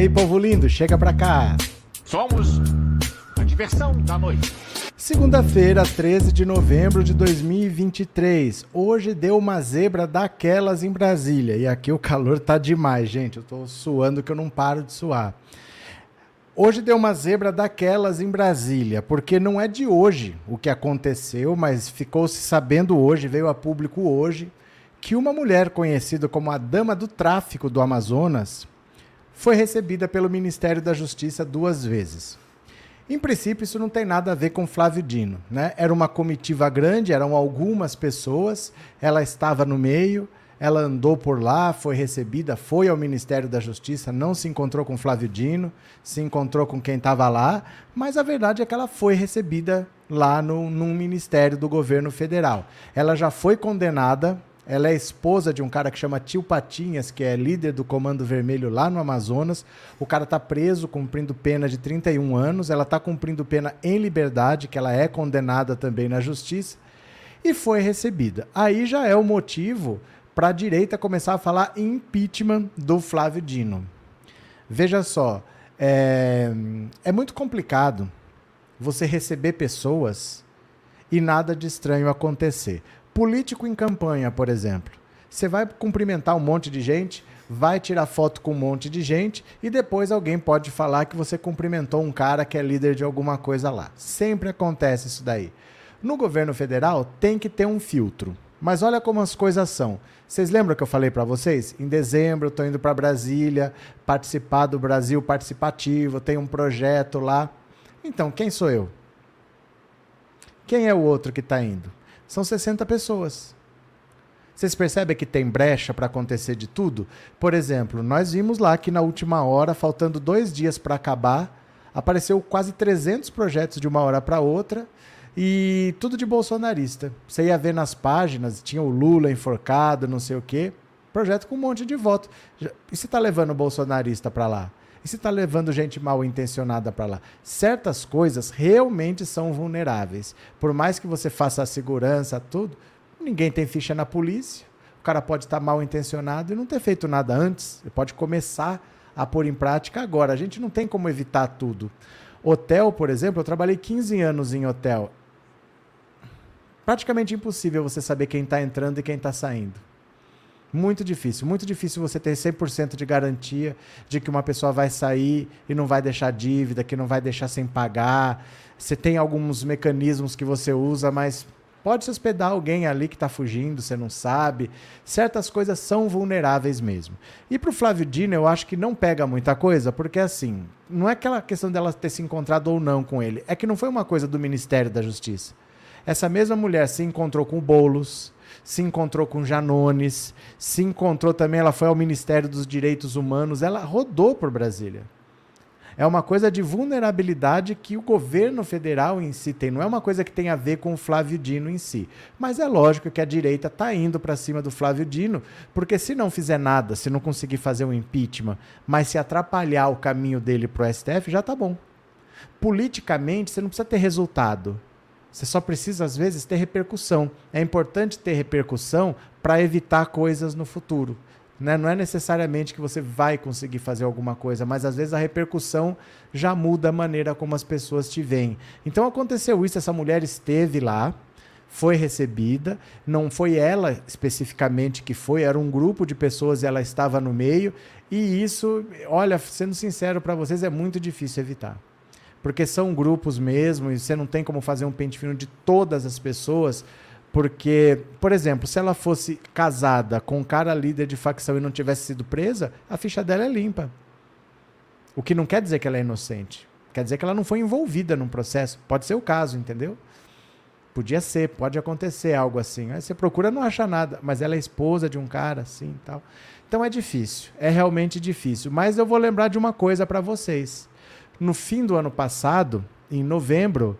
Aí, povo lindo, chega pra cá. Somos a diversão da noite. Segunda-feira, 13 de novembro de 2023. Hoje deu uma zebra daquelas em Brasília. E aqui o calor tá demais, gente. Eu tô suando que eu não paro de suar. Hoje deu uma zebra daquelas em Brasília, porque não é de hoje o que aconteceu, mas ficou se sabendo hoje, veio a público hoje, que uma mulher conhecida como a Dama do Tráfico do Amazonas foi recebida pelo Ministério da Justiça duas vezes. Em princípio, isso não tem nada a ver com Flávio Dino. Né? Era uma comitiva grande, eram algumas pessoas, ela estava no meio, ela andou por lá, foi recebida, foi ao Ministério da Justiça, não se encontrou com Flávio Dino, se encontrou com quem estava lá, mas a verdade é que ela foi recebida lá no, num ministério do governo federal. Ela já foi condenada ela é esposa de um cara que chama Tio Patinhas, que é líder do Comando Vermelho lá no Amazonas. O cara está preso, cumprindo pena de 31 anos. Ela está cumprindo pena em liberdade, que ela é condenada também na justiça. E foi recebida. Aí já é o motivo para a direita começar a falar impeachment do Flávio Dino. Veja só, é, é muito complicado você receber pessoas e nada de estranho acontecer. Político em campanha, por exemplo. Você vai cumprimentar um monte de gente, vai tirar foto com um monte de gente e depois alguém pode falar que você cumprimentou um cara que é líder de alguma coisa lá. Sempre acontece isso daí. No governo federal tem que ter um filtro. Mas olha como as coisas são. Vocês lembram que eu falei para vocês? Em dezembro eu estou indo para Brasília participar do Brasil Participativo, tem um projeto lá. Então, quem sou eu? Quem é o outro que está indo? São 60 pessoas. Vocês percebem que tem brecha para acontecer de tudo? Por exemplo, nós vimos lá que na última hora, faltando dois dias para acabar, apareceu quase 300 projetos de uma hora para outra e tudo de bolsonarista. Você ia ver nas páginas, tinha o Lula enforcado, não sei o quê. Projeto com um monte de voto. E se está levando o bolsonarista para lá? E se está levando gente mal intencionada para lá? Certas coisas realmente são vulneráveis. Por mais que você faça a segurança, tudo, ninguém tem ficha na polícia. O cara pode estar tá mal intencionado e não ter feito nada antes. Ele pode começar a pôr em prática agora. A gente não tem como evitar tudo. Hotel, por exemplo, eu trabalhei 15 anos em hotel. Praticamente impossível você saber quem está entrando e quem está saindo. Muito difícil, muito difícil você ter 100% de garantia de que uma pessoa vai sair e não vai deixar dívida, que não vai deixar sem pagar. Você tem alguns mecanismos que você usa, mas pode se hospedar alguém ali que está fugindo, você não sabe. Certas coisas são vulneráveis mesmo. E para o Flávio Dino, eu acho que não pega muita coisa, porque assim, não é aquela questão dela ter se encontrado ou não com ele, é que não foi uma coisa do Ministério da Justiça. Essa mesma mulher se encontrou com o Boulos se encontrou com Janones, se encontrou também, ela foi ao Ministério dos Direitos Humanos, ela rodou por Brasília. É uma coisa de vulnerabilidade que o governo federal em si tem. Não é uma coisa que tem a ver com o Flávio Dino em si. Mas é lógico que a direita está indo para cima do Flávio Dino, porque se não fizer nada, se não conseguir fazer um impeachment, mas se atrapalhar o caminho dele para o STF, já está bom. Politicamente, você não precisa ter resultado. Você só precisa, às vezes, ter repercussão. É importante ter repercussão para evitar coisas no futuro. Né? Não é necessariamente que você vai conseguir fazer alguma coisa, mas às vezes a repercussão já muda a maneira como as pessoas te veem. Então aconteceu isso, essa mulher esteve lá, foi recebida, não foi ela especificamente que foi, era um grupo de pessoas e ela estava no meio, e isso, olha, sendo sincero para vocês, é muito difícil evitar porque são grupos mesmo e você não tem como fazer um pente fino de todas as pessoas. Porque, por exemplo, se ela fosse casada com um cara líder de facção e não tivesse sido presa, a ficha dela é limpa. O que não quer dizer que ela é inocente. Quer dizer que ela não foi envolvida num processo. Pode ser o caso, entendeu? Podia ser, pode acontecer algo assim. Aí você procura, não acha nada, mas ela é esposa de um cara assim tal. Então é difícil, é realmente difícil. Mas eu vou lembrar de uma coisa para vocês. No fim do ano passado, em novembro,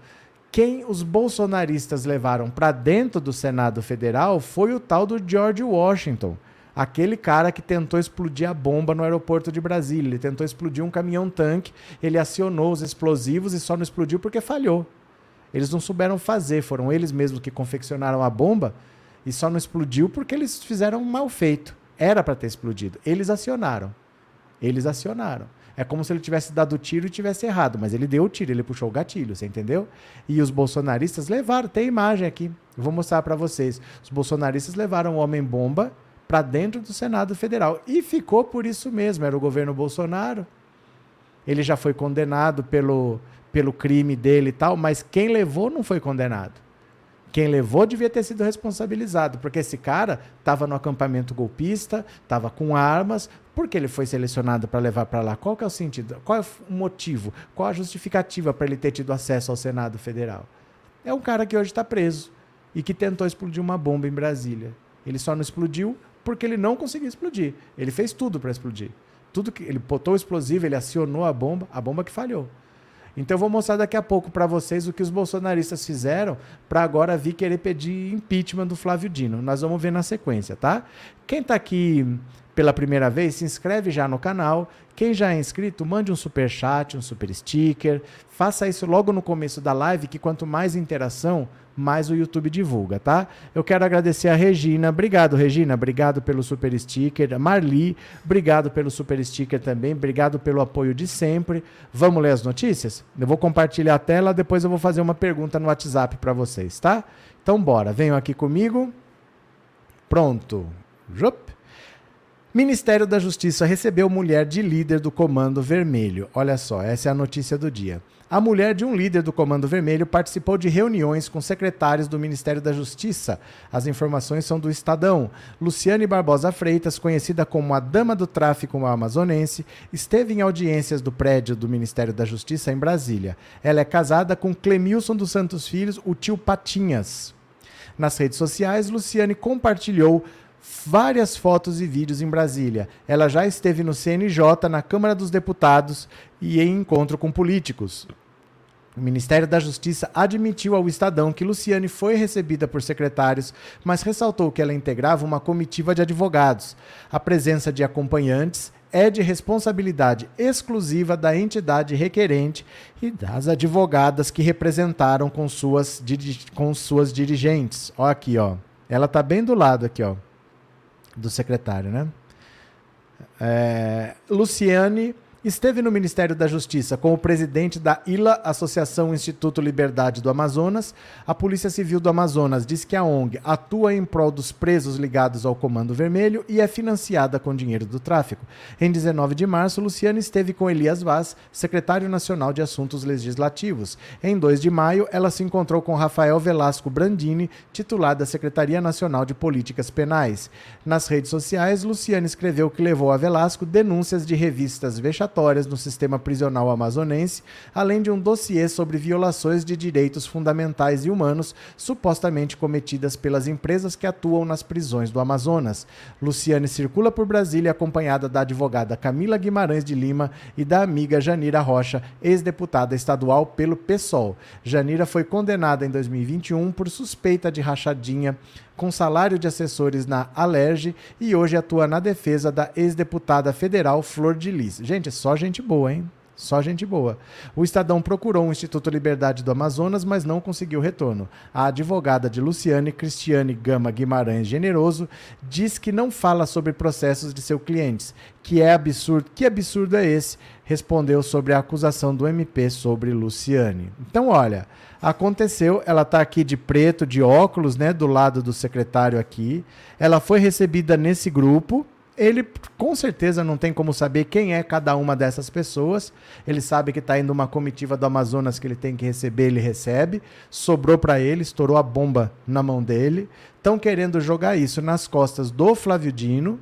quem os bolsonaristas levaram para dentro do Senado Federal foi o tal do George Washington, aquele cara que tentou explodir a bomba no aeroporto de Brasília. Ele tentou explodir um caminhão-tanque, ele acionou os explosivos e só não explodiu porque falhou. Eles não souberam fazer, foram eles mesmos que confeccionaram a bomba e só não explodiu porque eles fizeram mal feito. Era para ter explodido. Eles acionaram. Eles acionaram. É como se ele tivesse dado o tiro e tivesse errado, mas ele deu o tiro, ele puxou o gatilho, você entendeu? E os bolsonaristas levaram, tem imagem aqui, vou mostrar para vocês. Os bolsonaristas levaram o homem-bomba para dentro do Senado Federal e ficou por isso mesmo, era o governo Bolsonaro. Ele já foi condenado pelo pelo crime dele e tal, mas quem levou não foi condenado. Quem levou devia ter sido responsabilizado, porque esse cara estava no acampamento golpista, estava com armas, porque ele foi selecionado para levar para lá? Qual que é o sentido? Qual é o motivo? Qual a justificativa para ele ter tido acesso ao Senado Federal? É um cara que hoje está preso e que tentou explodir uma bomba em Brasília. Ele só não explodiu porque ele não conseguiu explodir. Ele fez tudo para explodir. Tudo que ele botou o explosivo, ele acionou a bomba, a bomba que falhou. Então eu vou mostrar daqui a pouco para vocês o que os bolsonaristas fizeram para agora vir querer pedir impeachment do Flávio Dino. Nós vamos ver na sequência, tá? Quem está aqui pela primeira vez, se inscreve já no canal. Quem já é inscrito, mande um super chat, um super sticker. Faça isso logo no começo da live, que quanto mais interação, mais o YouTube divulga, tá? Eu quero agradecer a Regina. Obrigado, Regina. Obrigado pelo super sticker. Marli, obrigado pelo super sticker também. Obrigado pelo apoio de sempre. Vamos ler as notícias? Eu vou compartilhar a tela, depois eu vou fazer uma pergunta no WhatsApp para vocês, tá? Então bora, venham aqui comigo. Pronto. Jup. Ministério da Justiça recebeu mulher de líder do Comando Vermelho. Olha só, essa é a notícia do dia. A mulher de um líder do Comando Vermelho participou de reuniões com secretários do Ministério da Justiça. As informações são do Estadão. Luciane Barbosa Freitas, conhecida como a Dama do Tráfico Amazonense, esteve em audiências do prédio do Ministério da Justiça em Brasília. Ela é casada com Clemilson dos Santos Filhos, o tio Patinhas. Nas redes sociais, Luciane compartilhou várias fotos e vídeos em Brasília. Ela já esteve no CNJ, na Câmara dos Deputados e em encontro com políticos. O Ministério da Justiça admitiu ao Estadão que Luciane foi recebida por secretários, mas ressaltou que ela integrava uma comitiva de advogados. A presença de acompanhantes é de responsabilidade exclusiva da entidade requerente e das advogadas que representaram com suas, com suas dirigentes. Ó aqui, ó. Ela tá bem do lado aqui, ó do secretário, né? É, Luciane esteve no Ministério da Justiça como presidente da ILA, Associação Instituto Liberdade do Amazonas. A Polícia Civil do Amazonas diz que a ONG atua em prol dos presos ligados ao Comando Vermelho e é financiada com dinheiro do tráfico. Em 19 de março, Luciano esteve com Elias Vaz, secretário nacional de Assuntos Legislativos. Em 2 de maio, ela se encontrou com Rafael Velasco Brandini, titular da Secretaria Nacional de Políticas Penais. Nas redes sociais, Luciano escreveu que levou a Velasco denúncias de revistas vexatórias no sistema prisional amazonense, além de um dossiê sobre violações de direitos fundamentais e humanos supostamente cometidas pelas empresas que atuam nas prisões do Amazonas. Luciane circula por Brasília acompanhada da advogada Camila Guimarães de Lima e da amiga Janira Rocha, ex-deputada estadual pelo PSOL. Janira foi condenada em 2021 por suspeita de rachadinha com salário de assessores na Alerj e hoje atua na defesa da ex-deputada federal Flor de Lis. Gente, só gente boa, hein? Só gente boa. O Estadão procurou o Instituto Liberdade do Amazonas, mas não conseguiu retorno. A advogada de Luciane, Cristiane Gama Guimarães Generoso, diz que não fala sobre processos de seus clientes. Que é absurdo. Que absurdo é esse? Respondeu sobre a acusação do MP sobre Luciane. Então, olha, aconteceu, ela está aqui de preto, de óculos, né, do lado do secretário aqui. Ela foi recebida nesse grupo ele com certeza não tem como saber quem é cada uma dessas pessoas. Ele sabe que está indo uma comitiva do Amazonas que ele tem que receber, ele recebe. Sobrou para ele, estourou a bomba na mão dele. Estão querendo jogar isso nas costas do Flávio Dino.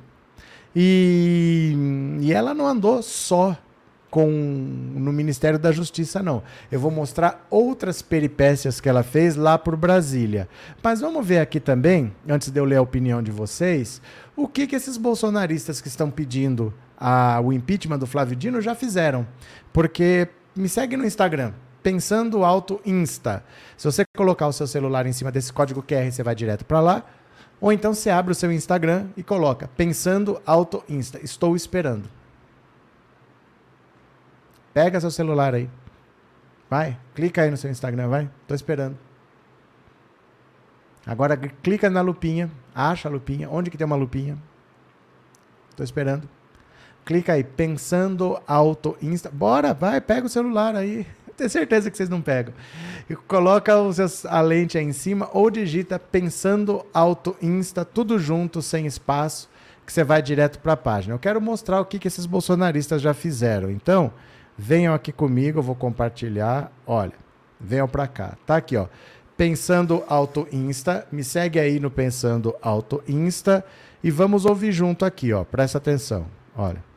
E, e ela não andou só com no Ministério da Justiça, não. Eu vou mostrar outras peripécias que ela fez lá por Brasília. Mas vamos ver aqui também, antes de eu ler a opinião de vocês, o que, que esses bolsonaristas que estão pedindo a, o impeachment do Flávio Dino já fizeram. Porque me segue no Instagram, Pensando Alto Insta. Se você colocar o seu celular em cima desse código QR, você vai direto para lá. Ou então você abre o seu Instagram e coloca Pensando Alto Insta. Estou esperando. Pega seu celular aí. Vai, clica aí no seu Instagram, vai. Tô esperando. Agora clica na lupinha, acha a lupinha. Onde que tem uma lupinha? Tô esperando. Clica aí, pensando auto insta. Bora, vai, pega o celular aí. Tenho certeza que vocês não pegam. E coloca seus, a lente aí em cima ou digita pensando auto insta, tudo junto, sem espaço, que você vai direto para a página. Eu quero mostrar o que, que esses bolsonaristas já fizeram. Então, Venham aqui comigo, eu vou compartilhar. Olha, venham para cá. Tá aqui, ó. Pensando Auto Insta. Me segue aí no Pensando Auto Insta e vamos ouvir junto aqui, ó. Presta atenção. Olha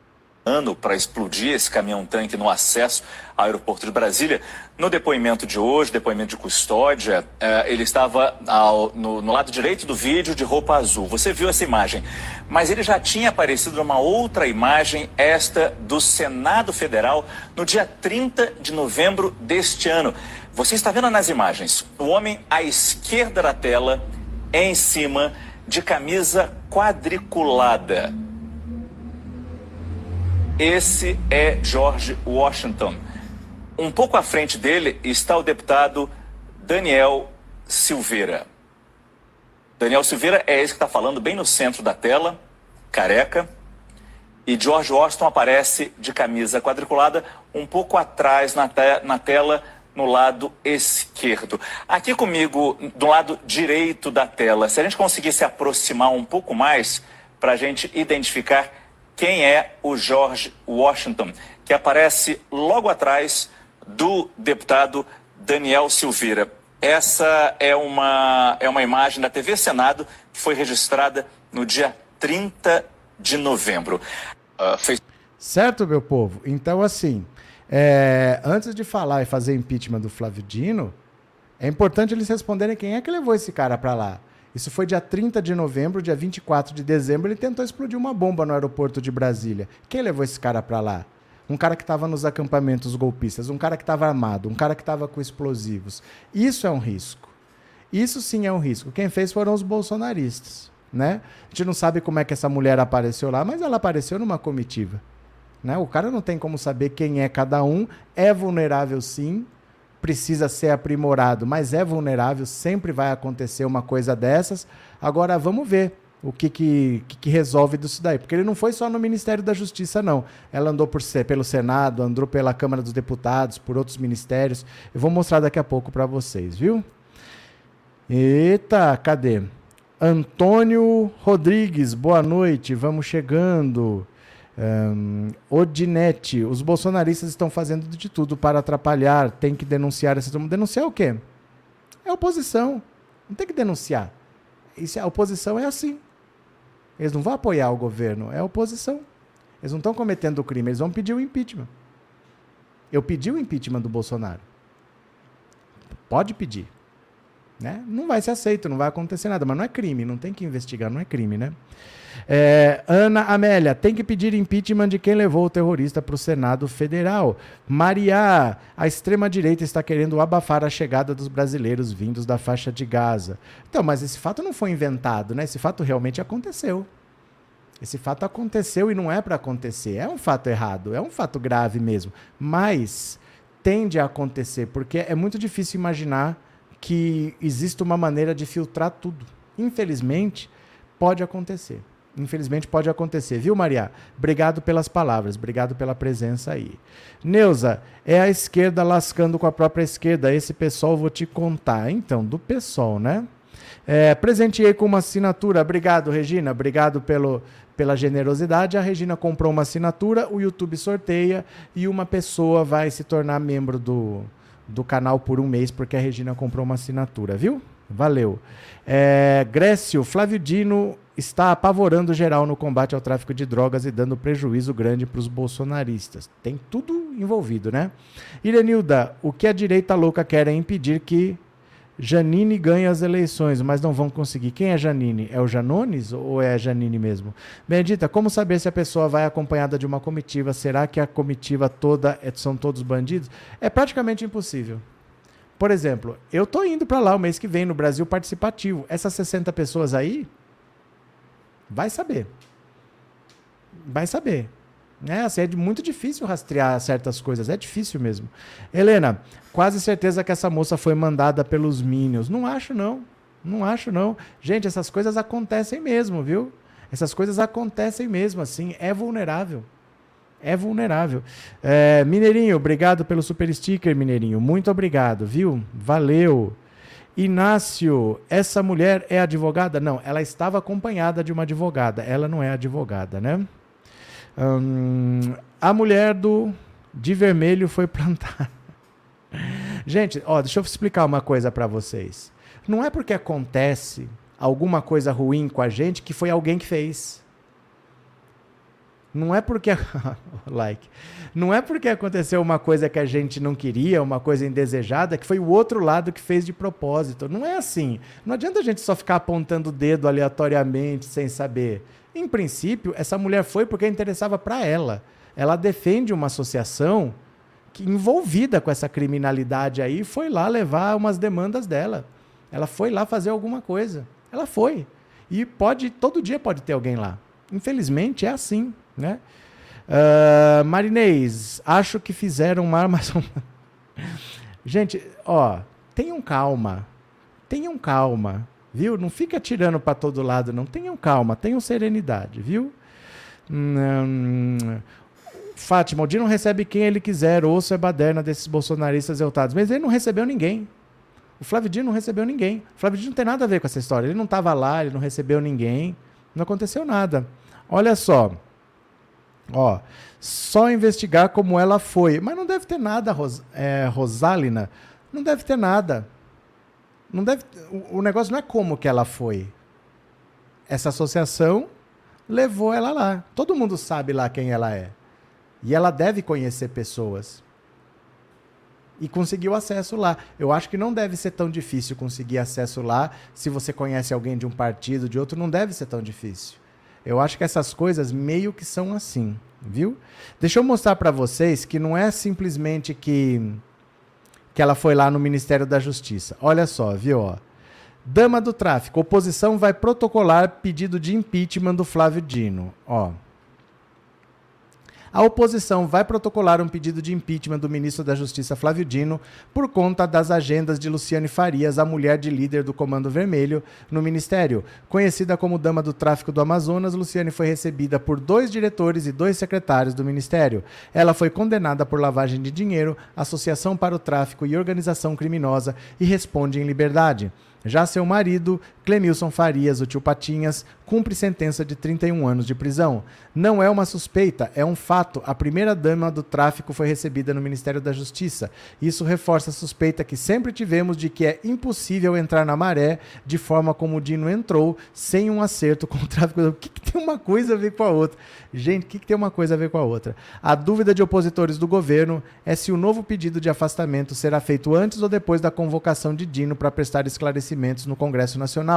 ano para explodir esse caminhão-tanque no acesso ao aeroporto de Brasília. No depoimento de hoje, depoimento de custódia, eh, ele estava ao, no, no, lado direito do vídeo de roupa azul. Você viu essa imagem. Mas ele já tinha aparecido numa outra imagem, esta do Senado Federal, no dia 30 de novembro deste ano. Você está vendo nas imagens o homem à esquerda da tela, em cima, de camisa quadriculada. Esse é George Washington. Um pouco à frente dele está o deputado Daniel Silveira. Daniel Silveira é esse que está falando bem no centro da tela, careca. E George Washington aparece de camisa quadriculada um pouco atrás na, te na tela, no lado esquerdo. Aqui comigo, do lado direito da tela, se a gente conseguisse aproximar um pouco mais para a gente identificar quem é o George Washington, que aparece logo atrás do deputado Daniel Silveira. Essa é uma, é uma imagem da TV Senado que foi registrada no dia 30 de novembro. Uh, fez... Certo, meu povo? Então, assim, é, antes de falar e fazer impeachment do Flávio Dino, é importante eles responderem quem é que levou esse cara para lá. Isso foi dia 30 de novembro, dia 24 de dezembro, ele tentou explodir uma bomba no aeroporto de Brasília. Quem levou esse cara para lá? Um cara que estava nos acampamentos golpistas, um cara que estava armado, um cara que estava com explosivos. Isso é um risco. Isso sim é um risco. Quem fez foram os bolsonaristas, né? A gente não sabe como é que essa mulher apareceu lá, mas ela apareceu numa comitiva. Né? O cara não tem como saber quem é cada um. É vulnerável sim, precisa ser aprimorado, mas é vulnerável, sempre vai acontecer uma coisa dessas. Agora vamos ver o que, que, que, resolve disso daí. Porque ele não foi só no Ministério da Justiça, não. Ela andou por, pelo Senado, andou pela Câmara dos Deputados, por outros ministérios. Eu vou mostrar daqui a pouco para vocês, viu? Eita, cadê? Antônio Rodrigues, boa noite, vamos chegando. Um, Odinete, os bolsonaristas estão fazendo de tudo para atrapalhar, tem que denunciar essa Denunciar o quê? É oposição. Não tem que denunciar. Isso, a oposição é assim. Eles não vão apoiar o governo, é oposição. Eles não estão cometendo o crime, eles vão pedir o impeachment. Eu pedi o impeachment do Bolsonaro. Pode pedir. Né? Não vai ser aceito, não vai acontecer nada, mas não é crime, não tem que investigar, não é crime, né? É, Ana Amélia, tem que pedir impeachment de quem levou o terrorista para o Senado Federal. Maria, a extrema-direita está querendo abafar a chegada dos brasileiros vindos da faixa de Gaza. Então, mas esse fato não foi inventado, né? Esse fato realmente aconteceu. Esse fato aconteceu e não é para acontecer. É um fato errado, é um fato grave mesmo. Mas tende a acontecer, porque é muito difícil imaginar que exista uma maneira de filtrar tudo. Infelizmente, pode acontecer. Infelizmente pode acontecer, viu, Maria? Obrigado pelas palavras, obrigado pela presença aí. Neuza, é a esquerda lascando com a própria esquerda. Esse pessoal vou te contar. Então, do pessoal, né? É, presenteei com uma assinatura. Obrigado, Regina. Obrigado pelo, pela generosidade. A Regina comprou uma assinatura, o YouTube sorteia e uma pessoa vai se tornar membro do, do canal por um mês porque a Regina comprou uma assinatura, viu? Valeu. É, Grécio, Flávio Dino está apavorando geral no combate ao tráfico de drogas e dando prejuízo grande para os bolsonaristas. Tem tudo envolvido, né? Irenilda, o que a direita louca quer é impedir que Janine ganhe as eleições, mas não vão conseguir. Quem é Janine? É o Janones ou é Janine mesmo? Benedita, como saber se a pessoa vai acompanhada de uma comitiva? Será que a comitiva toda é, são todos bandidos? É praticamente impossível. Por exemplo, eu tô indo para lá o mês que vem no Brasil participativo. Essas 60 pessoas aí, vai saber. Vai saber. É, assim, é muito difícil rastrear certas coisas, é difícil mesmo. Helena, quase certeza que essa moça foi mandada pelos Minions. Não acho, não. Não acho, não. Gente, essas coisas acontecem mesmo, viu? Essas coisas acontecem mesmo, assim. É vulnerável. É vulnerável. É, Mineirinho, obrigado pelo super sticker, Mineirinho. Muito obrigado, viu? Valeu. Inácio, essa mulher é advogada? Não, ela estava acompanhada de uma advogada. Ela não é advogada, né? Hum, a mulher do de vermelho foi plantada. Gente, ó, deixa eu explicar uma coisa para vocês. Não é porque acontece alguma coisa ruim com a gente que foi alguém que fez. Não é porque like, não é porque aconteceu uma coisa que a gente não queria, uma coisa indesejada, que foi o outro lado que fez de propósito. Não é assim. Não adianta a gente só ficar apontando o dedo aleatoriamente sem saber. Em princípio, essa mulher foi porque interessava para ela. Ela defende uma associação que envolvida com essa criminalidade aí, foi lá levar umas demandas dela. Ela foi lá fazer alguma coisa. Ela foi. E pode, todo dia pode ter alguém lá. Infelizmente é assim, né? Uh, Marinês, acho que fizeram uma armação. Gente, ó, tenham calma. Tenham calma viu? Não fica tirando para todo lado, não. Tenham calma, tenham serenidade, viu? Hum, Fátima, o Dino recebe quem ele quiser, ouço é baderna desses bolsonaristas exaltados. Mas ele não recebeu ninguém. O Flávio Dino não recebeu ninguém. O Flávio Dino não tem nada a ver com essa história. Ele não estava lá, ele não recebeu ninguém. Não aconteceu nada. Olha só. Ó, só investigar como ela foi. Mas não deve ter nada, Ros é, Rosalina. Não deve ter nada. Não deve, o, o negócio não é como que ela foi. Essa associação levou ela lá. Todo mundo sabe lá quem ela é. E ela deve conhecer pessoas. E conseguiu acesso lá. Eu acho que não deve ser tão difícil conseguir acesso lá. Se você conhece alguém de um partido, de outro, não deve ser tão difícil. Eu acho que essas coisas meio que são assim, viu? Deixa eu mostrar para vocês que não é simplesmente que que ela foi lá no Ministério da Justiça. Olha só, viu? Dama do tráfico. Oposição vai protocolar pedido de impeachment do Flávio Dino. Ó. A oposição vai protocolar um pedido de impeachment do ministro da Justiça Flávio Dino por conta das agendas de Luciane Farias, a mulher de líder do Comando Vermelho, no ministério. Conhecida como Dama do Tráfico do Amazonas, Luciane foi recebida por dois diretores e dois secretários do ministério. Ela foi condenada por lavagem de dinheiro, associação para o tráfico e organização criminosa e responde em liberdade. Já seu marido, Clemilson Farias, o tio Patinhas, cumpre sentença de 31 anos de prisão. Não é uma suspeita, é um fato. A primeira dama do tráfico foi recebida no Ministério da Justiça. Isso reforça a suspeita que sempre tivemos de que é impossível entrar na maré de forma como o Dino entrou, sem um acerto com o tráfico. O que, que tem uma coisa a ver com a outra? Gente, o que, que tem uma coisa a ver com a outra? A dúvida de opositores do governo é se o novo pedido de afastamento será feito antes ou depois da convocação de Dino para prestar esclarecimentos no Congresso Nacional.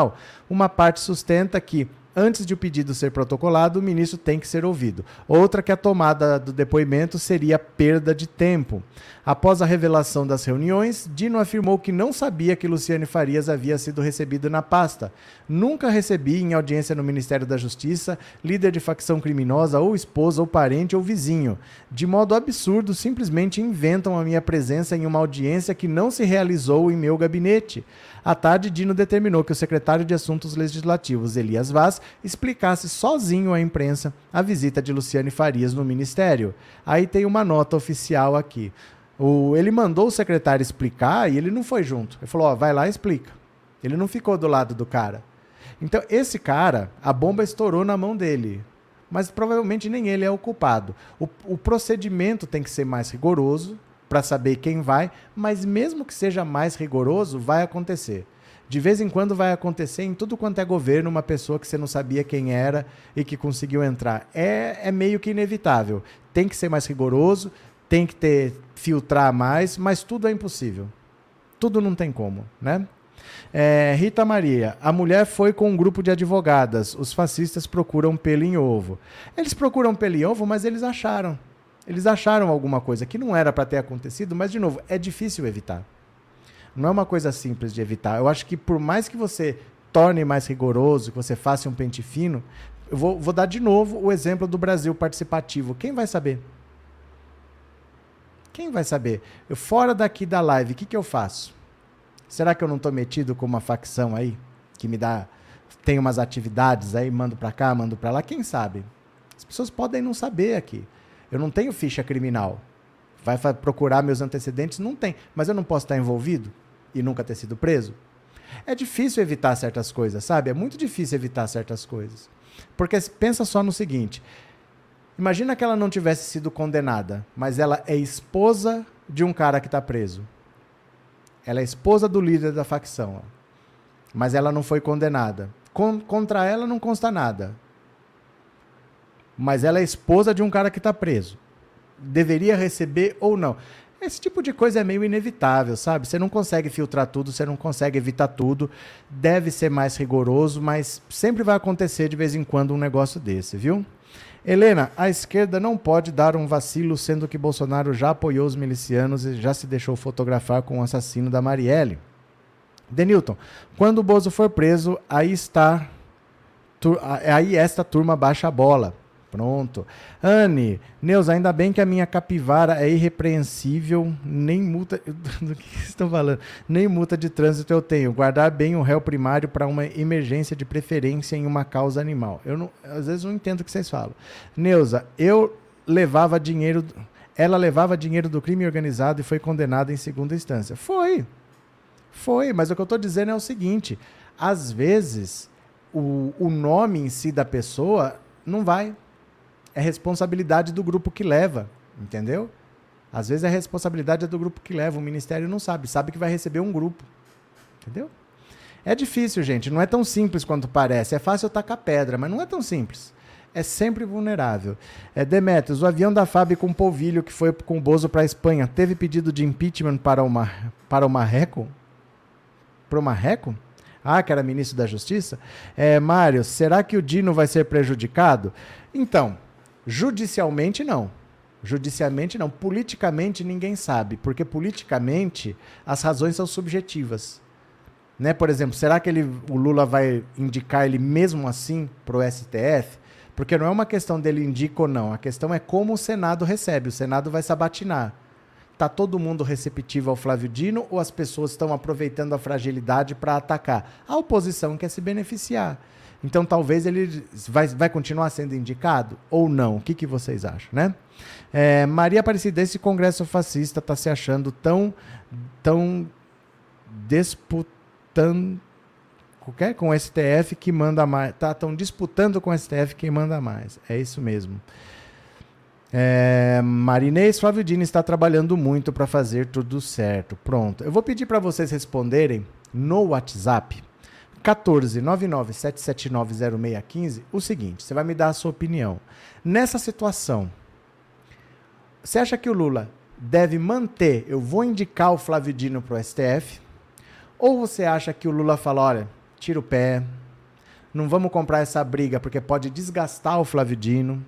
Uma parte sustenta que antes de o pedido ser protocolado, o ministro tem que ser ouvido. Outra que a tomada do depoimento seria perda de tempo. Após a revelação das reuniões, Dino afirmou que não sabia que Luciane Farias havia sido recebido na pasta. Nunca recebi em audiência no Ministério da Justiça líder de facção criminosa ou esposa ou parente ou vizinho. De modo absurdo, simplesmente inventam a minha presença em uma audiência que não se realizou em meu gabinete. À tarde, Dino determinou que o secretário de Assuntos Legislativos, Elias Vaz, explicasse sozinho à imprensa a visita de Luciane Farias no ministério. Aí tem uma nota oficial aqui. O, ele mandou o secretário explicar e ele não foi junto. Ele falou: ó, vai lá e explica. Ele não ficou do lado do cara. Então, esse cara, a bomba estourou na mão dele. Mas provavelmente nem ele é o culpado. O, o procedimento tem que ser mais rigoroso para saber quem vai, mas mesmo que seja mais rigoroso, vai acontecer. De vez em quando vai acontecer em tudo quanto é governo uma pessoa que você não sabia quem era e que conseguiu entrar. É, é meio que inevitável. Tem que ser mais rigoroso, tem que ter filtrar mais, mas tudo é impossível. Tudo não tem como, né? É, Rita Maria, a mulher foi com um grupo de advogadas. Os fascistas procuram pelo em ovo. Eles procuram pelo em ovo, mas eles acharam. Eles acharam alguma coisa que não era para ter acontecido, mas, de novo, é difícil evitar. Não é uma coisa simples de evitar. Eu acho que por mais que você torne mais rigoroso, que você faça um pente fino, eu vou, vou dar de novo o exemplo do Brasil participativo. Quem vai saber? Quem vai saber? Eu, fora daqui da live, o que, que eu faço? Será que eu não estou metido com uma facção aí? Que me dá. Tem umas atividades aí, mando para cá, mando para lá? Quem sabe? As pessoas podem não saber aqui. Eu não tenho ficha criminal. Vai procurar meus antecedentes? Não tem. Mas eu não posso estar envolvido e nunca ter sido preso? É difícil evitar certas coisas, sabe? É muito difícil evitar certas coisas. Porque pensa só no seguinte: imagina que ela não tivesse sido condenada, mas ela é esposa de um cara que está preso. Ela é esposa do líder da facção. Mas ela não foi condenada. Con contra ela não consta nada. Mas ela é esposa de um cara que está preso. Deveria receber ou não. Esse tipo de coisa é meio inevitável, sabe? Você não consegue filtrar tudo, você não consegue evitar tudo. Deve ser mais rigoroso, mas sempre vai acontecer de vez em quando um negócio desse, viu? Helena, a esquerda não pode dar um vacilo, sendo que Bolsonaro já apoiou os milicianos e já se deixou fotografar com o assassino da Marielle. Denilton, quando o Bozo for preso, aí está. Aí esta turma baixa a bola. Pronto. Anne, Neuza, ainda bem que a minha capivara é irrepreensível, nem multa. Do que estão falando? Nem multa de trânsito eu tenho. Guardar bem o réu primário para uma emergência de preferência em uma causa animal. Eu não, às vezes não entendo o que vocês falam. Neuza, eu levava dinheiro. Ela levava dinheiro do crime organizado e foi condenada em segunda instância. Foi. Foi, mas o que eu estou dizendo é o seguinte: às vezes o, o nome em si da pessoa não vai é responsabilidade do grupo que leva, entendeu? Às vezes a responsabilidade é do grupo que leva, o ministério não sabe, sabe que vai receber um grupo, entendeu? É difícil, gente, não é tão simples quanto parece. É fácil tacar pedra, mas não é tão simples. É sempre vulnerável. É, Demetrios, o avião da FAB com polvilho que foi com o Bozo para a Espanha teve pedido de impeachment para uma para o Marreco? Para o Marreco? Ah, que era ministro da Justiça? É, Mário, será que o Dino vai ser prejudicado? Então, Judicialmente, não. Judicialmente, não. Politicamente, ninguém sabe. Porque politicamente, as razões são subjetivas. Né? Por exemplo, será que ele, o Lula vai indicar ele mesmo assim para o STF? Porque não é uma questão dele indica ou não. A questão é como o Senado recebe. O Senado vai sabatinar. Está todo mundo receptivo ao Flávio Dino ou as pessoas estão aproveitando a fragilidade para atacar? A oposição quer se beneficiar. Então talvez ele vai, vai continuar sendo indicado ou não. O que, que vocês acham, né? É, Maria Aparecida, esse congresso fascista está se achando tão, tão disputando com o STF que manda mais. Tá tão disputando com o STF quem manda mais. É isso mesmo. É, Marinês Flávio Dini está trabalhando muito para fazer tudo certo. Pronto. Eu vou pedir para vocês responderem no WhatsApp 14 99 779 0615 o seguinte: você vai me dar a sua opinião. Nessa situação, você acha que o Lula deve manter, eu vou indicar o Flávio Dino para o STF? Ou você acha que o Lula fala, olha, tira o pé, não vamos comprar essa briga porque pode desgastar o Flávio Dino.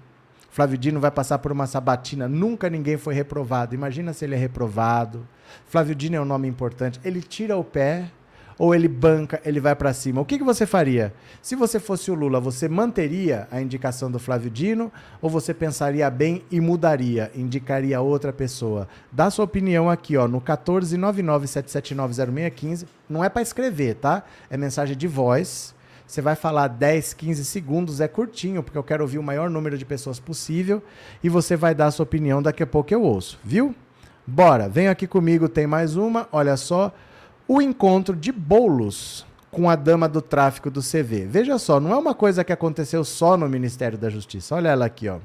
Flávio Dino vai passar por uma sabatina, nunca ninguém foi reprovado. Imagina se ele é reprovado. Flávio Dino é um nome importante. Ele tira o pé ou ele banca, ele vai para cima? O que, que você faria? Se você fosse o Lula, você manteria a indicação do Flávio Dino ou você pensaria bem e mudaria, indicaria outra pessoa? Dá sua opinião aqui, ó, no 14997790615. Não é para escrever, tá? É mensagem de voz. Você vai falar 10, 15 segundos, é curtinho, porque eu quero ouvir o maior número de pessoas possível. E você vai dar sua opinião, daqui a pouco eu ouço, viu? Bora, vem aqui comigo, tem mais uma. Olha só, o encontro de bolos com a dama do tráfico do CV. Veja só, não é uma coisa que aconteceu só no Ministério da Justiça. Olha ela aqui, ó.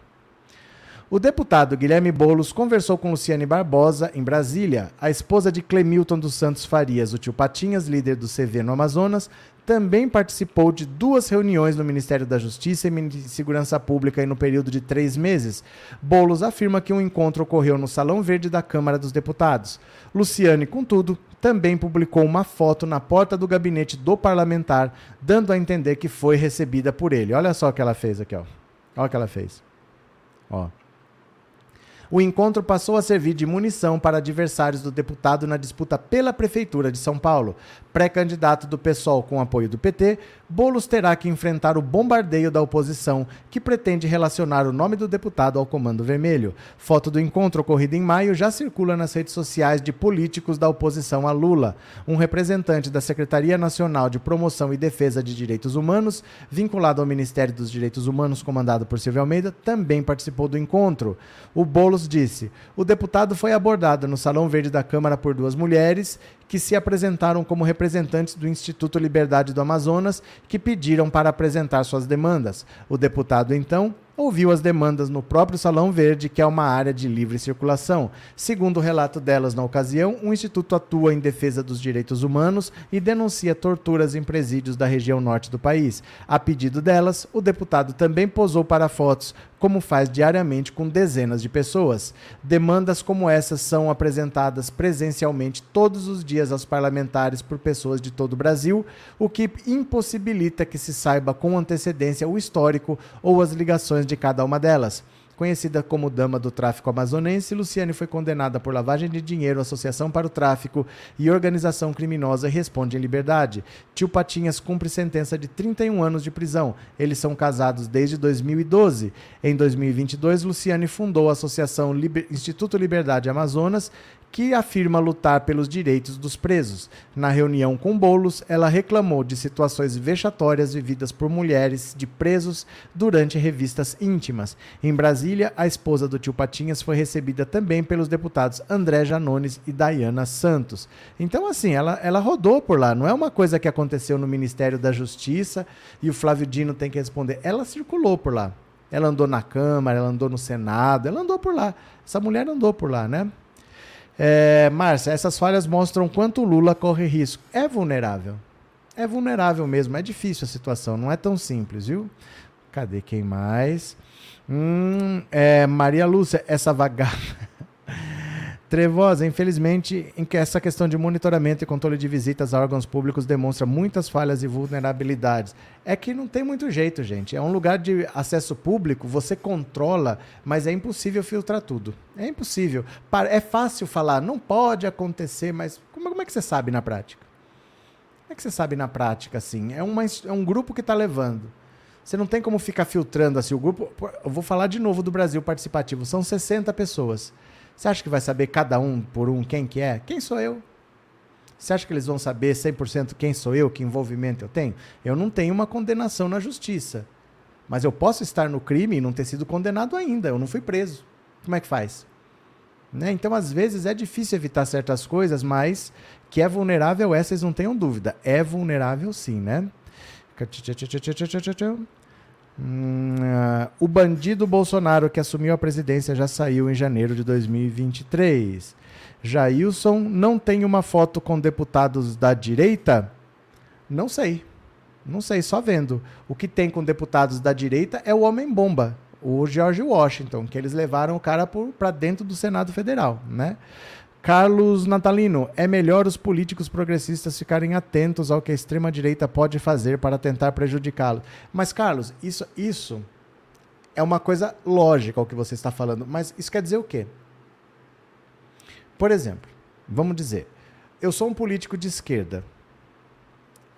O deputado Guilherme Boulos conversou com Luciane Barbosa, em Brasília. A esposa de Clemilton dos Santos Farias, o tio Patinhas, líder do CV no Amazonas, também participou de duas reuniões no Ministério da Justiça e Segurança Pública no período de três meses. Boulos afirma que um encontro ocorreu no Salão Verde da Câmara dos Deputados. Luciane, contudo, também publicou uma foto na porta do gabinete do parlamentar, dando a entender que foi recebida por ele. Olha só o que ela fez aqui, ó. Olha o que ela fez. Ó o encontro passou a servir de munição para adversários do deputado na disputa pela Prefeitura de São Paulo. Pré-candidato do PSOL com apoio do PT, Bolos terá que enfrentar o bombardeio da oposição, que pretende relacionar o nome do deputado ao Comando Vermelho. Foto do encontro ocorrido em maio já circula nas redes sociais de políticos da oposição a Lula. Um representante da Secretaria Nacional de Promoção e Defesa de Direitos Humanos, vinculado ao Ministério dos Direitos Humanos, comandado por Silvio Almeida, também participou do encontro. O Bolos disse: o deputado foi abordado no Salão Verde da Câmara por duas mulheres que se apresentaram como representantes do Instituto Liberdade do Amazonas, que pediram para apresentar suas demandas. O deputado, então, ouviu as demandas no próprio Salão Verde, que é uma área de livre circulação. Segundo o relato delas na ocasião, o Instituto atua em defesa dos direitos humanos e denuncia torturas em presídios da região norte do país. A pedido delas, o deputado também posou para fotos, como faz diariamente com dezenas de pessoas. Demandas como essas são apresentadas presencialmente todos os dias aos parlamentares por pessoas de todo o Brasil, o que impossibilita que se saiba com antecedência o histórico ou as ligações de cada uma delas. Conhecida como dama do tráfico amazonense, Luciane foi condenada por lavagem de dinheiro, associação para o tráfico e organização criminosa e responde em liberdade. Tio Patinhas cumpre sentença de 31 anos de prisão. Eles são casados desde 2012. Em 2022, Luciane fundou a Associação Liber... Instituto Liberdade Amazonas, que afirma lutar pelos direitos dos presos. Na reunião com Bolos, ela reclamou de situações vexatórias vividas por mulheres de presos durante revistas íntimas. Em Brasília, a esposa do tio Patinhas foi recebida também pelos deputados André Janones e Dayana Santos. Então, assim, ela, ela rodou por lá. Não é uma coisa que aconteceu no Ministério da Justiça e o Flávio Dino tem que responder. Ela circulou por lá. Ela andou na Câmara, ela andou no Senado, ela andou por lá. Essa mulher andou por lá, né? É, Márcia, essas falhas mostram quanto Lula corre risco. É vulnerável. É vulnerável mesmo. É difícil a situação. Não é tão simples, viu? Cadê quem mais? Hum, é, Maria Lúcia, essa vagada. Trevosa, infelizmente, em que essa questão de monitoramento e controle de visitas a órgãos públicos demonstra muitas falhas e vulnerabilidades. É que não tem muito jeito, gente. É um lugar de acesso público, você controla, mas é impossível filtrar tudo. É impossível. É fácil falar, não pode acontecer, mas como, é que você sabe na prática? Como é que você sabe na prática, assim? É, uma, é um grupo que está levando. Você não tem como ficar filtrando assim. O grupo. Eu vou falar de novo do Brasil Participativo. São 60 pessoas. Você acha que vai saber cada um por um quem que é? Quem sou eu? Você acha que eles vão saber 100% quem sou eu, que envolvimento eu tenho? Eu não tenho uma condenação na justiça. Mas eu posso estar no crime e não ter sido condenado ainda. Eu não fui preso. Como é que faz? Né? Então, às vezes, é difícil evitar certas coisas, mas que é vulnerável, essas não tenham dúvida. É vulnerável sim, né? Hum, uh, o bandido Bolsonaro que assumiu a presidência já saiu em janeiro de 2023. Jailson não tem uma foto com deputados da direita? Não sei. Não sei, só vendo. O que tem com deputados da direita é o homem-bomba, o George Washington, que eles levaram o cara para dentro do Senado Federal, né? Carlos Natalino, é melhor os políticos progressistas ficarem atentos ao que a extrema-direita pode fazer para tentar prejudicá-lo. Mas, Carlos, isso, isso é uma coisa lógica o que você está falando. Mas isso quer dizer o quê? Por exemplo, vamos dizer, eu sou um político de esquerda.